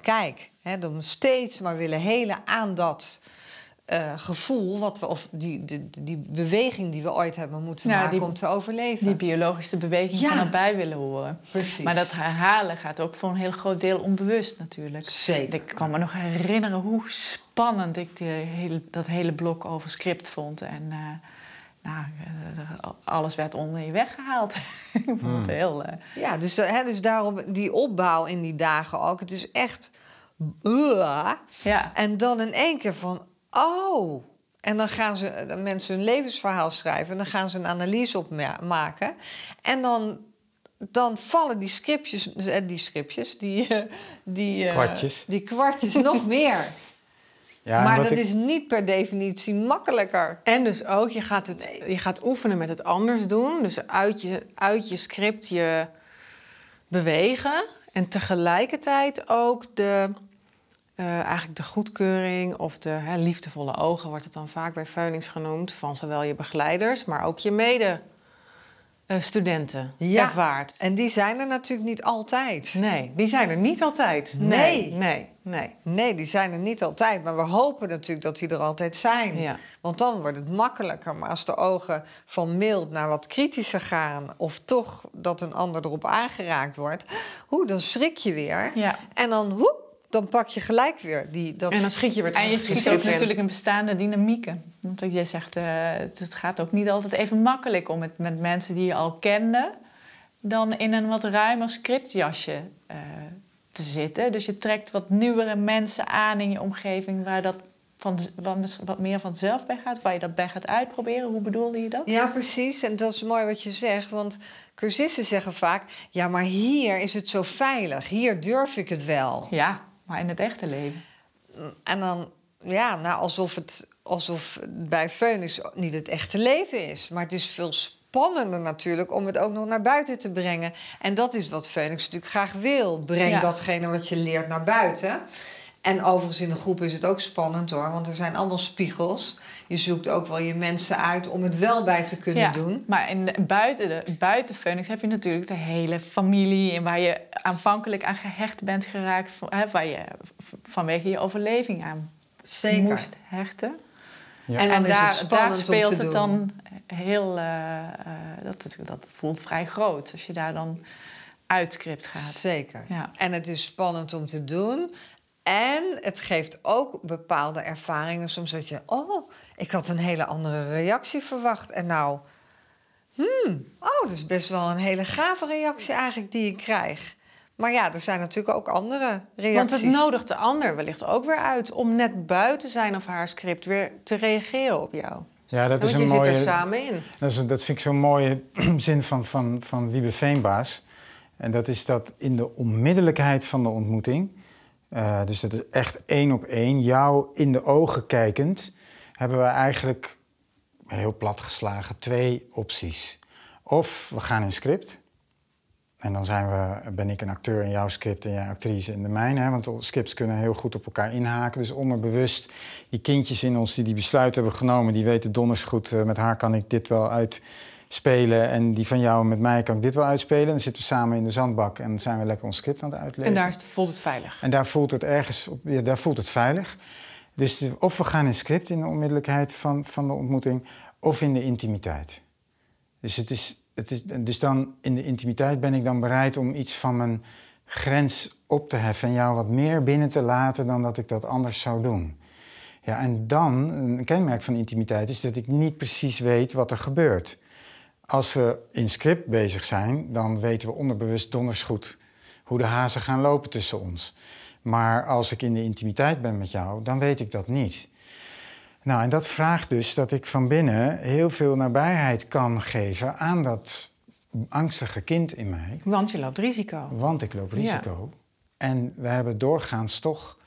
kijk. Hè? Om steeds maar willen helen aan dat uh, gevoel, wat we, of die, die, die beweging die we ooit hebben moeten Ja, maken die- om te overleven. Die biologische beweging Ja. van erbij willen horen. Precies. Maar dat herhalen gaat ook voor een heel groot deel onbewust natuurlijk. Zeker. Ik kan me nog herinneren hoe spannend ik die hele, dat hele blok over script vond. En eh, nou, eh, alles werd onder je weggehaald. ik vond Hmm. het heel... eh, Ja, dus, eh, hè, dus daarom die opbouw in die dagen ook. Het is echt... ja. en dan in één keer van... Oh... En dan gaan ze, eh, dan mensen hun levensverhaal schrijven... en dan gaan ze een analyse opmaken. En dan, dan vallen die scriptjes... eh, Die scriptjes, die... eh, die eh, Kwartjes. Die kwartjes nog meer. Ja, maar dat ik- is niet per definitie makkelijker. En dus ook, je gaat, het, je gaat oefenen met het anders doen. Dus uit je, uit je script je bewegen. En tegelijkertijd ook de, eh, eigenlijk de goedkeuring of de hè, liefdevolle ogen... wordt het dan vaak bij Phoenix genoemd... van zowel je begeleiders, maar ook je mede-studenten Ja. ervaart. En die zijn er natuurlijk niet altijd. Nee, die zijn er niet altijd. Nee. Nee, nee, nee. Nee, die zijn er niet altijd. Maar we hopen natuurlijk dat die er altijd zijn. Ja. Want dan wordt het makkelijker. Maar als de ogen van mild naar wat kritischer gaan... of toch dat een ander erop aangeraakt wordt... Hoe, dan schrik je weer. Ja. En dan, hoep, dan pak je gelijk weer die... Dat En dan schiet je weer terug. En je ziet ook in. natuurlijk een bestaande dynamieken. Want jij zegt, eh, het, het gaat ook niet altijd even makkelijk om het met mensen die je al kende... dan in een wat ruimer scriptjasje eh, te zitten. Dus je trekt wat nieuwere mensen aan in je omgeving... waar dat van, wat, wat meer vanzelf bij gaat, waar je dat bij gaat uitproberen. Hoe bedoelde je dat? Ja, precies. En dat is mooi wat je zegt. Want cursisten zeggen vaak... ja, maar hier is het zo veilig. Hier durf ik het wel. Ja, maar in het echte leven. En dan, ja, nou, alsof het alsof bij Phoenix niet het echte leven is. Maar het is veel spannender natuurlijk om het ook nog naar buiten te brengen. En dat is wat Phoenix natuurlijk graag wil. Breng Ja. datgene wat je leert naar buiten. En overigens in de groep is het ook spannend hoor, want er zijn allemaal spiegels. Je zoekt ook wel je mensen uit om het wel bij te kunnen ja, doen. Maar in de, buiten, de, buiten Phoenix heb je natuurlijk de hele familie... en waar je aanvankelijk aan gehecht bent geraakt... van- hè, waar je vanwege je overleving aan Zeker. moest hechten. Ja. En dan en is daar, het spannend daar speelt om te het doen. dan heel... eh, eh, dat, dat voelt vrij groot als je daar dan uit script gaat. Zeker. Ja. En het is spannend om te doen. En het geeft ook bepaalde ervaringen. Soms dat je, oh, ik had een hele andere reactie verwacht. En nou, hmm, oh, dat is best wel een hele gave reactie eigenlijk die ik krijg. Maar ja, er zijn natuurlijk ook andere reacties. Want het nodigt de ander wellicht ook weer uit om net buiten zijn of haar script weer te reageren op jou. Ja, dat is een je zit mooie... er samen in. Dat, is, dat vind ik zo'n mooie zin van, van, van Wiebe Veenbaas. En dat is dat in de onmiddellijkheid van de ontmoeting... eh, dus dat is echt één op één, jou in de ogen kijkend... hebben we eigenlijk heel plat geslagen twee opties. Of we gaan in script. En dan zijn we, ben ik een acteur in jouw script en jij actrice in de mijne. Want scripts kunnen heel goed op elkaar inhaken. Dus onderbewust, die kindjes in ons die die besluiten hebben genomen... die weten donders goed, uh, met haar kan ik dit wel uitspelen... en die van jou met mij kan ik dit wel uitspelen. Dan zitten we samen in de zandbak en zijn we lekker ons script aan het uitleggen. En daar voelt het veilig. En daar voelt het ergens, op, ja, daar voelt het veilig. Dus of we gaan in script in de onmiddellijkheid van, van de ontmoeting... of in de intimiteit. Dus het is het is, dus dan in de intimiteit ben ik dan bereid om iets van mijn grens op te heffen en jou wat meer binnen te laten dan dat ik dat anders zou doen. Ja, en dan, een kenmerk van intimiteit is dat ik niet precies weet wat er gebeurt. Als we in script bezig zijn, dan weten we onderbewust donders goed hoe de hazen gaan lopen tussen ons. Maar als ik in de intimiteit ben met jou, dan weet ik dat niet. Nou, en dat vraagt dus dat ik van binnen heel veel nabijheid kan geven aan dat angstige kind in mij. Want je loopt risico. Want ik loop risico. En we hebben doorgaans toch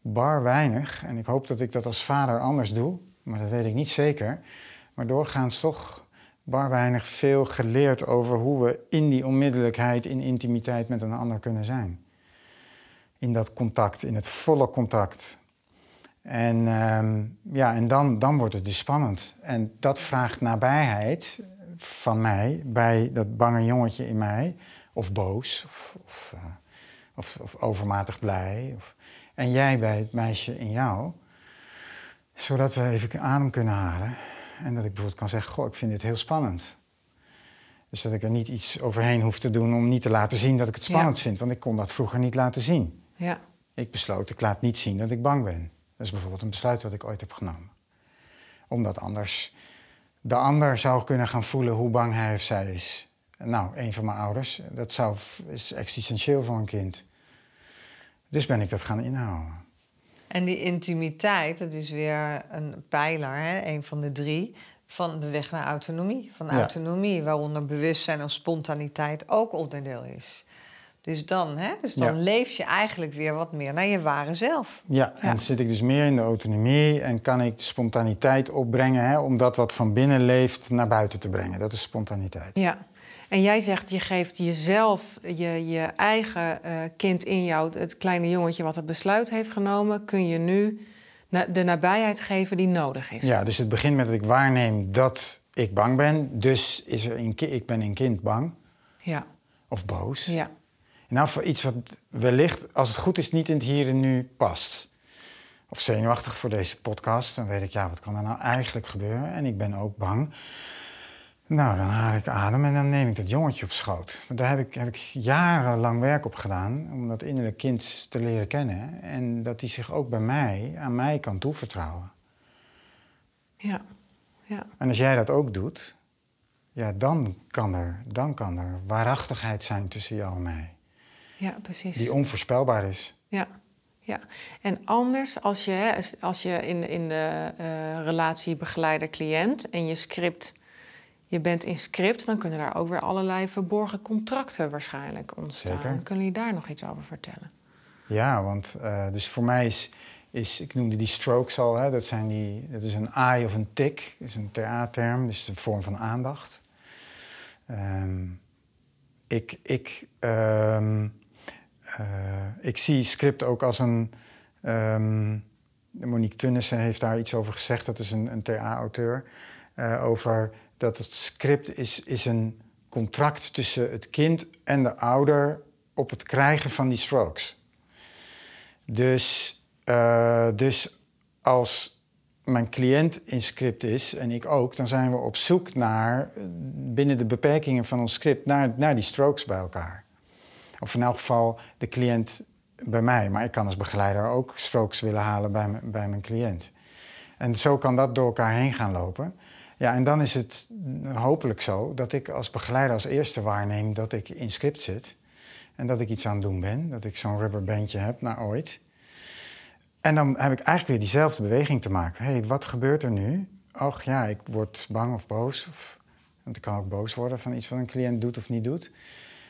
bar weinig, en ik hoop dat ik dat als vader anders doe, maar dat weet ik niet zeker, maar doorgaans toch bar weinig veel geleerd over hoe we in die onmiddellijkheid, in intimiteit met een ander kunnen zijn. In dat contact, in het volle contact en, ehm, ja, en dan, dan wordt het dus spannend. En dat vraagt nabijheid van mij bij dat bange jongetje in mij. Of boos, of, of, uh, of, of overmatig blij. Of, en jij bij het meisje in jou. Zodat we even adem kunnen halen. En dat ik bijvoorbeeld kan zeggen, goh, ik vind dit heel spannend. Dus dat ik er niet iets overheen hoef te doen om niet te laten zien dat ik het spannend vind. Want ik kon dat vroeger niet laten zien. Ja. Ik besloot, ik laat niet zien dat ik bang ben. Dat is bijvoorbeeld een besluit wat ik ooit heb genomen. Omdat anders de ander zou kunnen gaan voelen hoe bang hij of zij is. Nou, een van mijn ouders, dat zou, is existentieel voor een kind. Dus ben ik dat gaan inhouden. En die intimiteit, dat is weer een pijler, hè? een van de drie, van de weg naar autonomie. Van autonomie, waaronder bewustzijn en spontaniteit ook onderdeel is. Dus dan, hè? Dus dan leef je eigenlijk weer wat meer naar je ware zelf. Ja, en dan zit ik dus meer in de autonomie en kan ik de spontaniteit opbrengen hè, om dat wat van binnen leeft naar buiten te brengen. Dat is spontaniteit. Ja, en jij zegt je geeft jezelf, je, je eigen uh, kind in jou, het kleine jongetje wat het besluit heeft genomen, kun je nu de nabijheid geven die nodig is. Ja, dus het begint met dat ik waarneem dat ik bang ben. Dus is er een ik ben een kind bang. Ja. Of boos. Ja. Nou, voor iets wat wellicht, als het goed is, niet in het hier en nu past. Of zenuwachtig voor deze podcast, dan weet ik, ja, wat kan er nou eigenlijk gebeuren? En ik ben ook bang. Nou, dan haal ik adem en dan neem ik dat jongetje op schoot. Daar heb ik, heb ik jarenlang werk op gedaan om dat innerlijk kind te leren kennen. En dat hij zich ook bij mij, aan mij kan toevertrouwen. Ja, ja. En als jij dat ook doet, ja, dan kan er, dan kan er waarachtigheid zijn tussen jou en mij. Ja, precies. Die onvoorspelbaar is. Ja, ja. En anders, als je, als je in, in de uh, relatie begeleider-cliënt en je script, je bent in script, dan kunnen daar ook weer allerlei verborgen contracten waarschijnlijk ontstaan. Zeker. Kunnen jullie daar nog iets over vertellen? Ja, want uh, dus voor mij is, is, ik noemde die strokes al, hè, dat, zijn die, dat is een eye of een tik, dat is een TA-term, dus een vorm van aandacht. Um, ik, ik um, uh, ik zie script ook als een. Um, Monique Tunnissen heeft daar iets over gezegd, dat is een, een TA-auteur. Uh, over dat het script is, is een contract tussen het kind en de ouder op het krijgen van die strokes. Dus, uh, dus als mijn cliënt in script is en ik ook, dan zijn we op zoek naar, binnen de beperkingen van ons script, naar, naar die strokes bij elkaar. Of in elk geval de cliënt bij mij. Maar ik kan als begeleider ook strokes willen halen bij, bij mijn cliënt. En zo kan dat door elkaar heen gaan lopen. Ja, en dan is het hopelijk zo dat ik als begeleider als eerste waarneem dat ik in script zit. En dat ik iets aan het doen ben. Dat ik zo'n rubberbandje heb naar ooit. En dan heb ik eigenlijk weer diezelfde beweging te maken. Hé, hey, wat gebeurt er nu? Och ja, ik word bang of boos. Of, want ik kan ook boos worden van iets wat een cliënt doet of niet doet.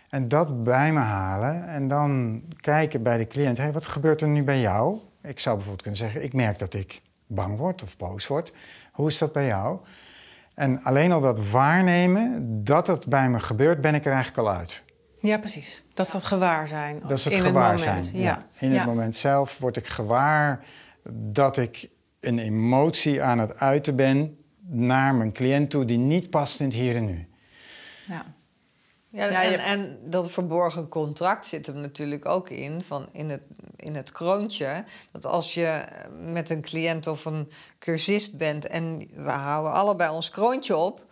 En dat bij me halen en dan kijken bij de cliënt: hey, wat gebeurt er nu bij jou? Ik zou bijvoorbeeld kunnen zeggen: Ik merk dat ik bang word of boos word. Hoe is dat bij jou? En alleen al dat waarnemen, dat het bij me gebeurt, ben ik er eigenlijk al uit. Ja, precies. Dat is dat gewaar zijn. Dat is het in gewaar het moment. zijn. Ja. In het moment zelf word ik gewaar dat ik een emotie aan het uiten ben naar mijn cliënt toe die niet past in het hier en nu. Ja. Ja, Ja, en, en dat verborgen contract zit hem natuurlijk ook in, van in, het, in het kroontje. Dat als je met een cliënt of een cursist bent en we houden allebei ons kroontje op.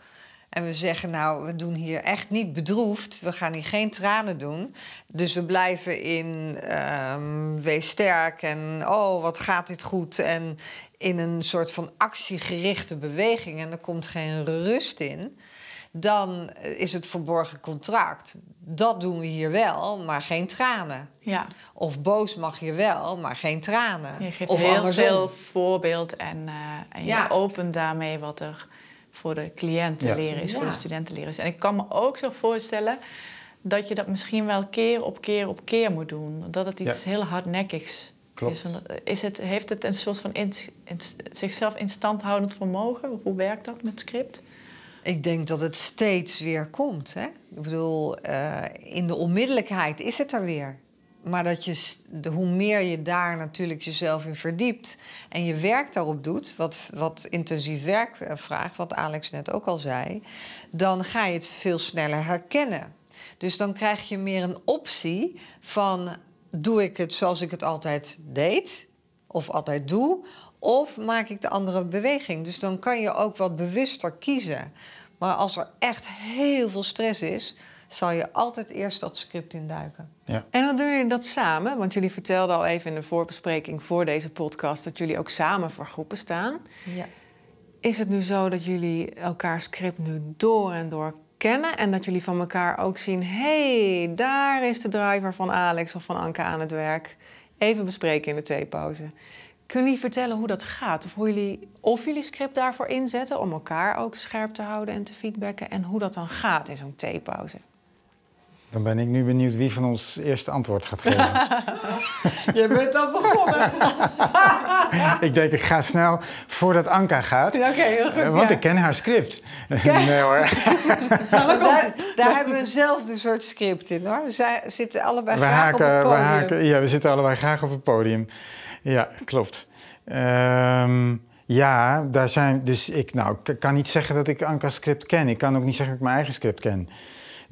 En we zeggen, nou, we doen hier echt niet bedroefd. We gaan hier geen tranen doen. Dus we blijven in ehm, wees sterk en oh, wat gaat dit goed. En in een soort van actiegerichte beweging. En er komt geen rust in dan is het verborgen contract. Dat doen we hier wel, maar geen tranen. ja. Of boos mag je wel, maar geen tranen. Je geeft of heel andersom. veel voorbeeld en, eh, en Ja. je opent daarmee wat er voor de cliënt te Ja. leren is, voor Ja. de student te leren is. En ik kan me ook zo voorstellen dat je dat misschien wel keer op keer op keer moet doen. Dat het iets Ja. heel hardnekkigs Klopt. is. Eh, is het, heeft het een soort van in, in- zichzelf in stand houdend vermogen? Hoe werkt dat met script? Ik denk dat het steeds weer komt. Hè? Ik bedoel, eh, in de onmiddellijkheid is het er weer. Maar dat je, de, hoe meer je daar natuurlijk jezelf in verdiept en je werk daarop doet, wat, wat intensief werk eh, vraagt, wat Alex net ook al zei, dan ga je het veel sneller herkennen. Dus dan krijg je meer een optie van: doe ik het zoals ik het altijd deed, of altijd doe, of maak ik de andere beweging? Dus dan kan je ook wat bewuster kiezen. Maar als er echt heel veel stress is, zal je altijd eerst dat script induiken. Ja. En dan doen jullie dat samen? Want jullie vertelden al even in de voorbespreking voor deze podcast dat jullie ook samen voor groepen staan. Ja. Is het nu zo dat jullie elkaar script nu door en door kennen en dat jullie van elkaar ook zien: hé, hey, daar is de driver van Alex of van Anke aan het werk. Even bespreken in de theepauze. Kunnen jullie vertellen hoe dat gaat? Of, hoe jullie, of jullie script daarvoor inzetten om elkaar ook scherp te houden en te feedbacken? En hoe dat dan gaat in zo'n theepauze? Dan ben ik nu benieuwd wie van ons het eerste antwoord gaat geven. Je bent al begonnen. ik denk, ik ga snel voordat Anka gaat. Oké, heel goed. Eh, want ja. ik ken haar script. nee hoor. daar, daar hebben we eenzelfde soort script in hoor. Zij zitten allebei We graag op het haken, we podium. haken, ja, we zitten allebei graag op het podium. Ja, klopt. Ehm, ja, daar zijn. Dus ik nou, ik kan niet zeggen dat ik Anka's script ken. Ik kan ook niet zeggen dat ik mijn eigen script ken.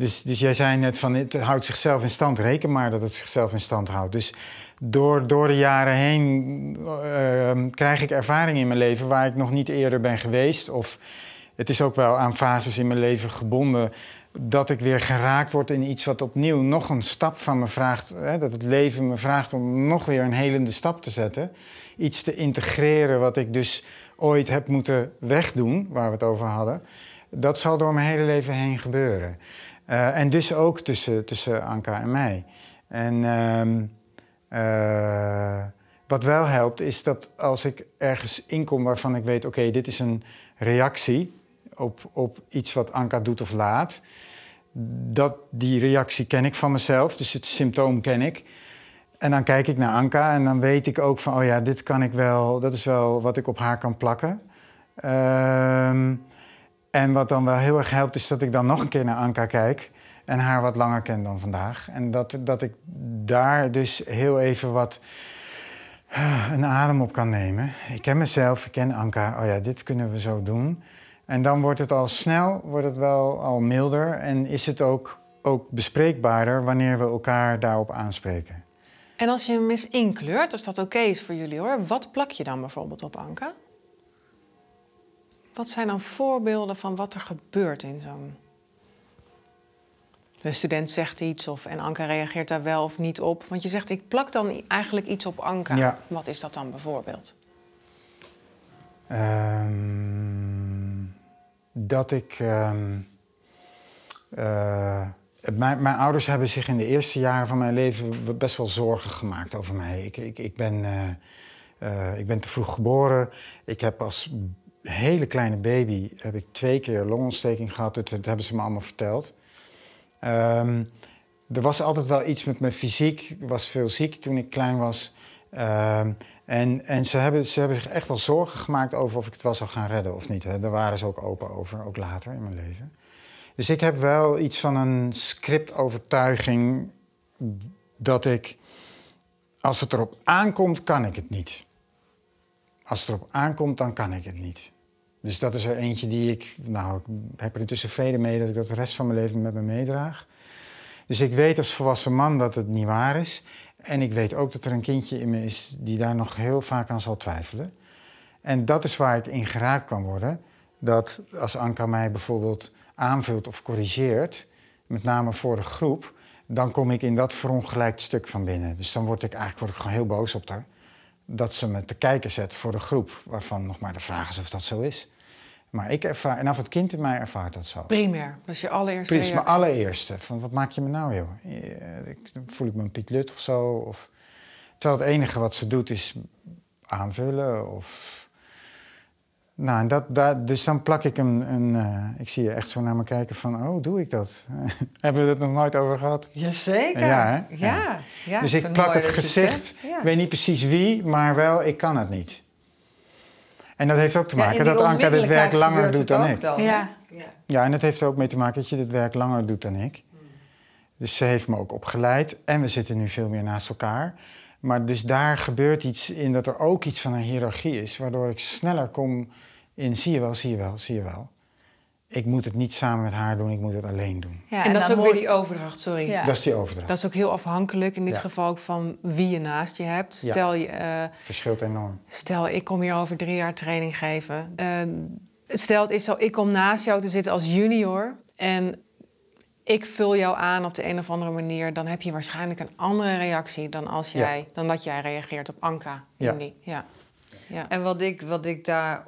Dus, dus jij zei net van het houdt zichzelf in stand. Reken maar dat het zichzelf in stand houdt. Dus door, door de jaren heen ehm, krijg ik ervaring in mijn leven waar ik nog niet eerder ben geweest. Of het is ook wel aan fases in mijn leven gebonden dat ik weer geraakt word in iets wat opnieuw nog een stap van me vraagt. Hè, dat het leven me vraagt om nog weer een helende stap te zetten. Iets te integreren wat ik dus ooit heb moeten wegdoen, waar we het over hadden. Dat zal door mijn hele leven heen gebeuren. Eh, en dus ook tussen, tussen Anka en mij. En ehm, eh, wat wel helpt, is dat als ik ergens inkom waarvan ik weet: oké, dit is een reactie op, op iets wat Anka doet of laat. Dat, die reactie ken ik van mezelf, dus het symptoom ken ik. En dan kijk ik naar Anka en dan weet ik ook van: oh ja, dit kan ik wel, dat is wel wat ik op haar kan plakken. Ehm, en wat dan wel heel erg helpt, is dat ik dan nog een keer naar Anka kijk en haar wat langer ken dan vandaag. En dat, dat ik daar dus heel even wat eh, een adem op kan nemen. Ik ken mezelf, ik ken Anka. Oh ja, dit kunnen we zo doen. En dan wordt het al snel, wordt het wel al milder en is het ook, ook bespreekbaarder wanneer we elkaar daarop aanspreken. En als je hem eens inkleurt, als dat oké is voor jullie hoor, wat plak je dan bijvoorbeeld op Anka? Wat zijn dan voorbeelden van wat er gebeurt in zo'n. De student zegt iets of, en Anka reageert daar wel of niet op. Want je zegt, ik plak dan eigenlijk iets op Anka. Ja. Wat is dat dan bijvoorbeeld? Ehm, dat ik. ehm, eh, mijn, mijn ouders hebben zich in de eerste jaren van mijn leven best wel zorgen gemaakt over mij. Ik, ik, ik, ben, eh, eh, ik ben te vroeg geboren. Ik heb als hele kleine baby heb ik twee keer longontsteking gehad. Dat, hebben ze me allemaal verteld. Ehm, er was altijd wel iets met mijn fysiek. Ik was veel ziek toen ik klein was. Ehm, en en ze, hebben, ze hebben zich echt wel zorgen gemaakt over of ik het wel zou gaan redden of niet. Hè. Daar waren ze ook open over, ook later in mijn leven. Dus ik heb wel iets van een scriptovertuiging dat ik, als het erop aankomt, kan ik het niet. Als het erop aankomt, dan kan ik het niet. Dus dat is er eentje die ik, nou, ik heb er intussen vrede mee dat ik dat de rest van mijn leven met me meedraag. Dus ik weet als volwassen man dat het niet waar is. En ik weet ook dat er een kindje in me is die daar nog heel vaak aan zal twijfelen. En dat is waar ik in geraakt kan worden. Dat als Anka mij bijvoorbeeld aanvult of corrigeert, met name voor de groep, dan kom ik in dat verongelijkt stuk van binnen. Dus dan word ik eigenlijk word ik gewoon heel boos op haar. Dat ze me te kijken zet voor de groep, waarvan nog maar de vraag is of dat zo is. Maar ik ervaar, en af het kind in mij ervaart dat zo. Primair, dat is je allereerste Precies, mijn allereerste. Van wat maak je me nou, joh? Eh, Ik, voel ik me een Piet Lut of zo. Of, terwijl het enige wat ze doet is aanvullen. Of, nou, en dat, dat, dus dan plak ik een. een eh, ik zie je echt zo naar me kijken van, oh, doe ik dat? Hebben we het nog nooit over gehad? Jazeker. Ja, hè? Ja, Ja. ja. dus ik plak het gezicht. Ja. Ik weet niet precies wie, maar wel, ik kan het niet. En dat heeft ook te maken dat Anka dit werk langer doet dan ik. dan, ja. Ja, en dat heeft er ook mee te maken dat je dit werk langer doet dan ik. Dus ze heeft me ook opgeleid en we zitten nu veel meer naast elkaar. Maar dus daar gebeurt iets in dat er ook iets van een hiërarchie is, waardoor ik sneller kom in zie je wel, zie je wel, zie je wel. Ik moet het niet samen met haar doen, ik moet het alleen doen. Ja, en dat is ook weer die overdracht, sorry. Ja. Dat is die overdracht. Dat is ook heel afhankelijk in dit Ja. geval ook van wie je naast je hebt. Ja. Stel, je, eh, Verschilt enorm. stel ik kom hier over drie jaar training geven. Eh, stel het is zo, ik kom naast jou te zitten als junior en ik vul jou aan op de een of andere manier. Dan heb je waarschijnlijk een andere reactie dan, als Ja. jij, dan dat jij reageert op Anka. Ja. Ja. Ja. En wat ik, wat ik daar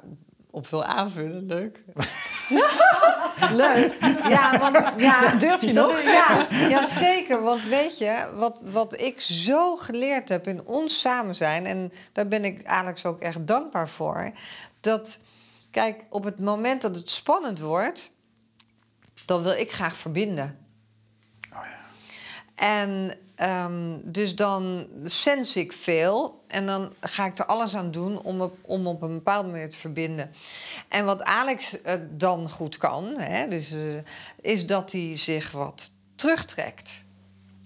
op wil aanvullen, leuk. leuk. Ja, want ja, Durf je dat- nog? Ja, ja, zeker. Want weet je, wat, wat ik zo geleerd heb in ons samen zijn, en daar ben ik Alex ook echt dankbaar voor. Dat, kijk, op het moment dat het spannend wordt, dan wil ik graag verbinden. En ehm, dus dan sens ik veel en dan ga ik er alles aan doen om op, om op een bepaalde manier te verbinden. En wat Alex eh, dan goed kan, hè, dus, eh, is dat hij zich wat terugtrekt.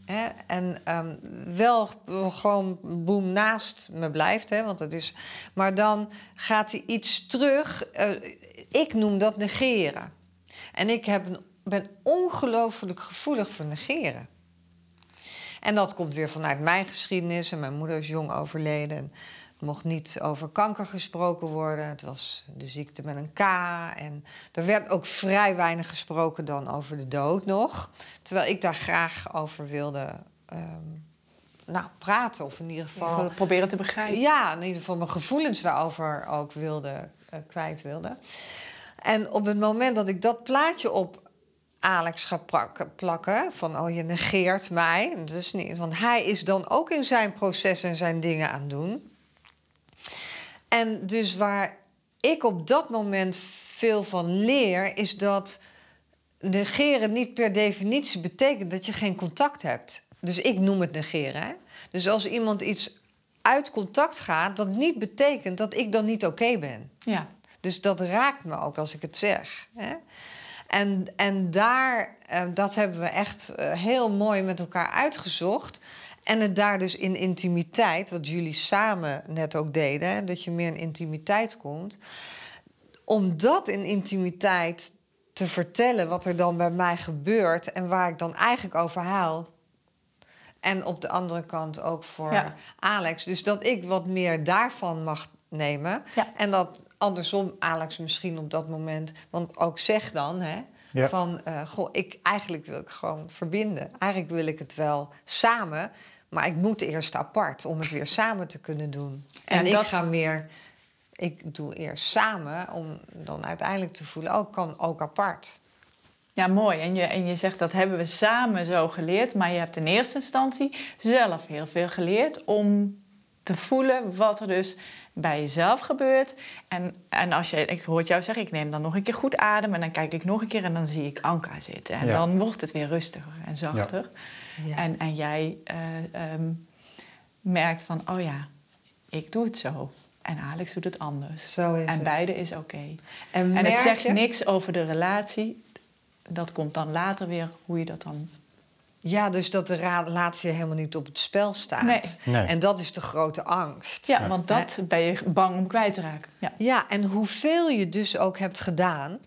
Hè? En ehm, wel gewoon boem naast me blijft, hè, want dat is. Maar dan gaat hij iets terug. eh, ik noem dat negeren. En ik heb ben ongelooflijk gevoelig voor negeren. En dat komt weer vanuit mijn geschiedenis. En mijn moeder is jong overleden. En er mocht niet over kanker gesproken worden. Het was de ziekte met een K. En er werd ook vrij weinig gesproken dan over de dood nog. Terwijl ik daar graag over wilde ehm, nou, praten. Of in ieder geval... Proberen te begrijpen. Ja, in ieder geval mijn gevoelens daarover ook wilde, eh, kwijt wilde. En op het moment dat ik dat plaatje op Alex ga plakken, van oh je negeert mij, dat is niet, want hij is dan ook in zijn proces en zijn dingen aan het doen. En dus waar ik op dat moment veel van leer, is dat negeren niet per definitie betekent dat je geen contact hebt. Dus ik noem het negeren. Hè? Dus als iemand iets uit contact gaat, dat niet betekent dat ik dan niet oké ben. Ja. Dus dat raakt me ook als ik het zeg. Hè? En, en daar, eh, dat hebben we echt eh, heel mooi met elkaar uitgezocht. En het daar dus in intimiteit, wat jullie samen net ook deden, hè, dat je meer in intimiteit komt. Om dat in intimiteit te vertellen, wat er dan bij mij gebeurt en waar ik dan eigenlijk over haal. En op de andere kant ook voor Ja. Alex. Dus dat ik wat meer daarvan mag nemen. Ja. En dat andersom Alex misschien op dat moment... Want ook zeg dan, hè, Ja. van... eh, goh, ik, eigenlijk wil ik gewoon verbinden. Eigenlijk wil ik het wel samen... maar ik moet eerst apart om het weer samen te kunnen doen. En ik dat- ga meer... Ik doe eerst samen om dan uiteindelijk te voelen... oh, ik kan ook apart. Ja, mooi. En je, en je zegt dat hebben we samen zo geleerd. Maar je hebt in eerste instantie zelf heel veel geleerd om te voelen wat er dus bij jezelf gebeurt. En, en als je, ik hoor jou zeggen, ik neem dan nog een keer goed adem en dan kijk ik nog een keer en dan zie ik Anka zitten. En Ja. dan wordt het weer rustiger en zachter. Ja. En, en jij eh, ehm, merkt van, oh ja, ik doe het zo. En Alex doet het anders. Zo is en het. beide is oké. En, het zegt je- niks over de relatie. Dat komt dan later weer hoe je dat dan. Ja, dus dat de relatie helemaal niet op het spel staat. Nee. Nee. En dat is de grote angst. Ja, want dat ben je bang om kwijt te raken. Ja. Ja, en hoeveel je dus ook hebt gedaan,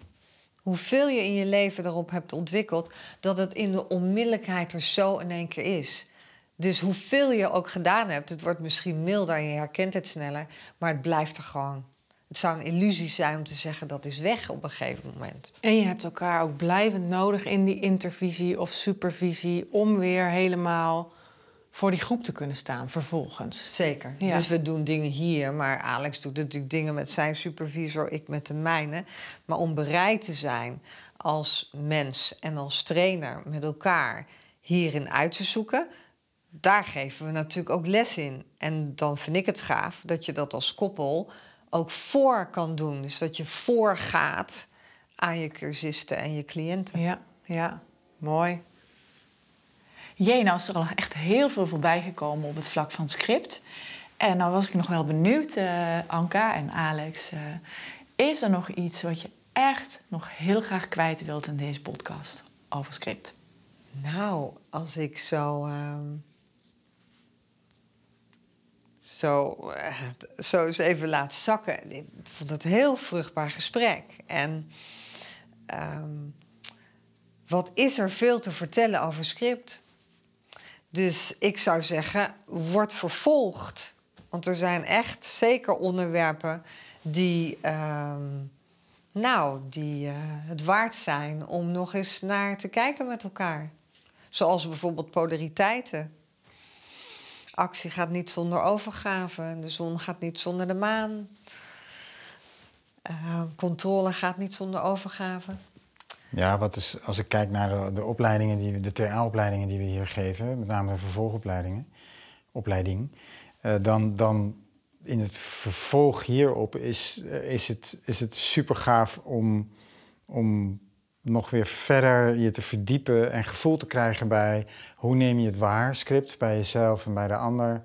hoeveel je in je leven erop hebt ontwikkeld, dat het in de onmiddellijkheid er zo in één keer is. Dus hoeveel je ook gedaan hebt, het wordt misschien milder en je herkent het sneller, maar het blijft er gewoon. Het zou een illusie zijn om te zeggen dat is weg op een gegeven moment. En je hebt elkaar ook blijvend nodig in die intervisie of supervisie om weer helemaal voor die groep te kunnen staan vervolgens. Zeker. Ja. Dus we doen dingen hier, maar Alex doet natuurlijk dingen met zijn supervisor, ik met de mijne. Maar om bereid te zijn als mens en als trainer met elkaar hierin uit te zoeken, daar geven we natuurlijk ook les in. En dan vind ik het gaaf dat je dat als koppel ook voor kan doen. Dus dat je voorgaat aan je cursisten en je cliënten. Ja, ja, mooi. Jee, nou is er al echt heel veel voorbij gekomen op het vlak van script. En nou was ik nog wel benieuwd, eh, Anka en Alex. eh, is er nog iets wat je echt nog heel graag kwijt wilt in deze podcast over script? Nou, als ik zo. ehm, zo, eh, zo eens even laat zakken. Ik vond het een heel vruchtbaar gesprek. En ehm, wat is er veel te vertellen over script? Dus ik zou zeggen, word vervolgd. Want er zijn echt zeker onderwerpen die, ehm, nou, die eh, het waard zijn om nog eens naar te kijken met elkaar. Zoals bijvoorbeeld polariteiten. Actie gaat niet zonder overgave. De zon gaat niet zonder de maan. Eh, controle gaat niet zonder overgave. Ja, wat is, als ik kijk naar de, opleidingen, die, de TA-opleidingen die we hier geven, met name de vervolgopleidingen, opleiding, eh, dan, dan in het vervolg hierop is, eh, is, het, is het super gaaf om, om nog weer verder je te verdiepen en gevoel te krijgen bij hoe neem je het waar, script, bij jezelf en bij de ander,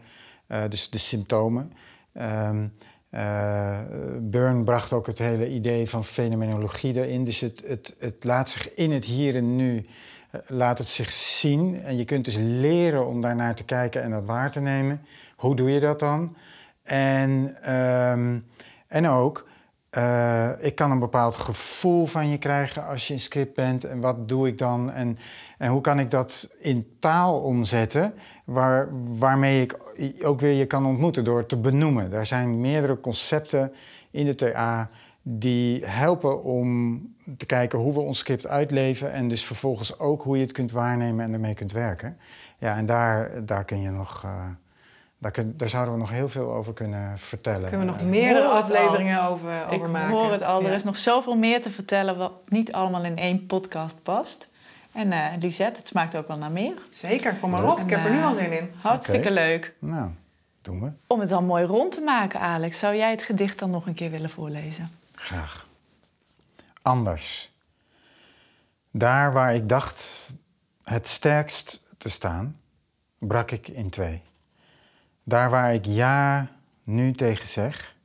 Eh, dus de symptomen. Ehm, eh, Burn bracht ook het hele idee van fenomenologie erin. Dus het, het, het laat zich in het hier en nu, eh, laat het zich zien. En je kunt dus leren om daarnaar te kijken en dat waar te nemen. Hoe doe je dat dan? En, ehm, en ook, eh, ik kan een bepaald gevoel van je krijgen als je in script bent. En wat doe ik dan? En, en hoe kan ik dat in taal omzetten? Waar, waarmee ik ook weer je kan ontmoeten door te benoemen. Er zijn meerdere concepten in de TA die helpen om te kijken hoe we ons script uitleven. En dus vervolgens ook hoe je het kunt waarnemen en ermee kunt werken. Ja, en daar, daar kun je nog. eh, daar, kun, daar zouden we nog heel veel over kunnen vertellen. Kunnen we nog Eh, meerdere al. afleveringen over, over ik maken. hoor het al, er is nog zoveel meer te vertellen wat niet allemaal in één podcast past. En eh Lisette, het smaakt ook wel naar meer. Zeker, kom maar op. Ik heb er nu al eh, zin in. Hartstikke leuk. Nou, doen we. Om het dan mooi rond te maken, Alex, zou jij het gedicht dan nog een keer willen voorlezen? Graag. Anders. Daar waar ik dacht het sterkst te staan, brak ik in twee. Daar waar ik ja nu tegen zeg,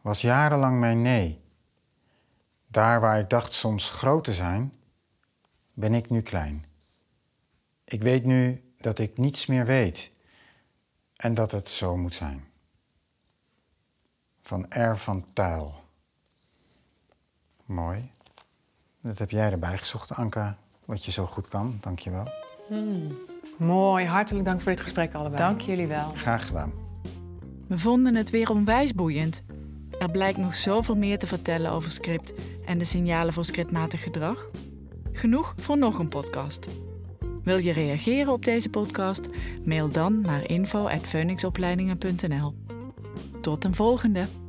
was jarenlang mijn nee. Daar waar ik dacht soms groot te zijn, ben ik nu klein. Ik weet nu dat ik niets meer weet en dat het zo moet zijn. Van R. van Tuil. Mooi. Dat heb jij erbij gezocht, Anka. Wat je zo goed kan. Dank je wel. Mooi, hartelijk dank voor dit gesprek allebei. Dank jullie wel. Graag gedaan. We vonden het weer onwijs boeiend. Er blijkt nog zoveel meer te vertellen over script en de signalen voor scriptmatig gedrag. Genoeg voor nog een podcast. Wil je reageren op deze podcast? Mail dan naar info.phoenixopleidingen.nl. Tot een volgende!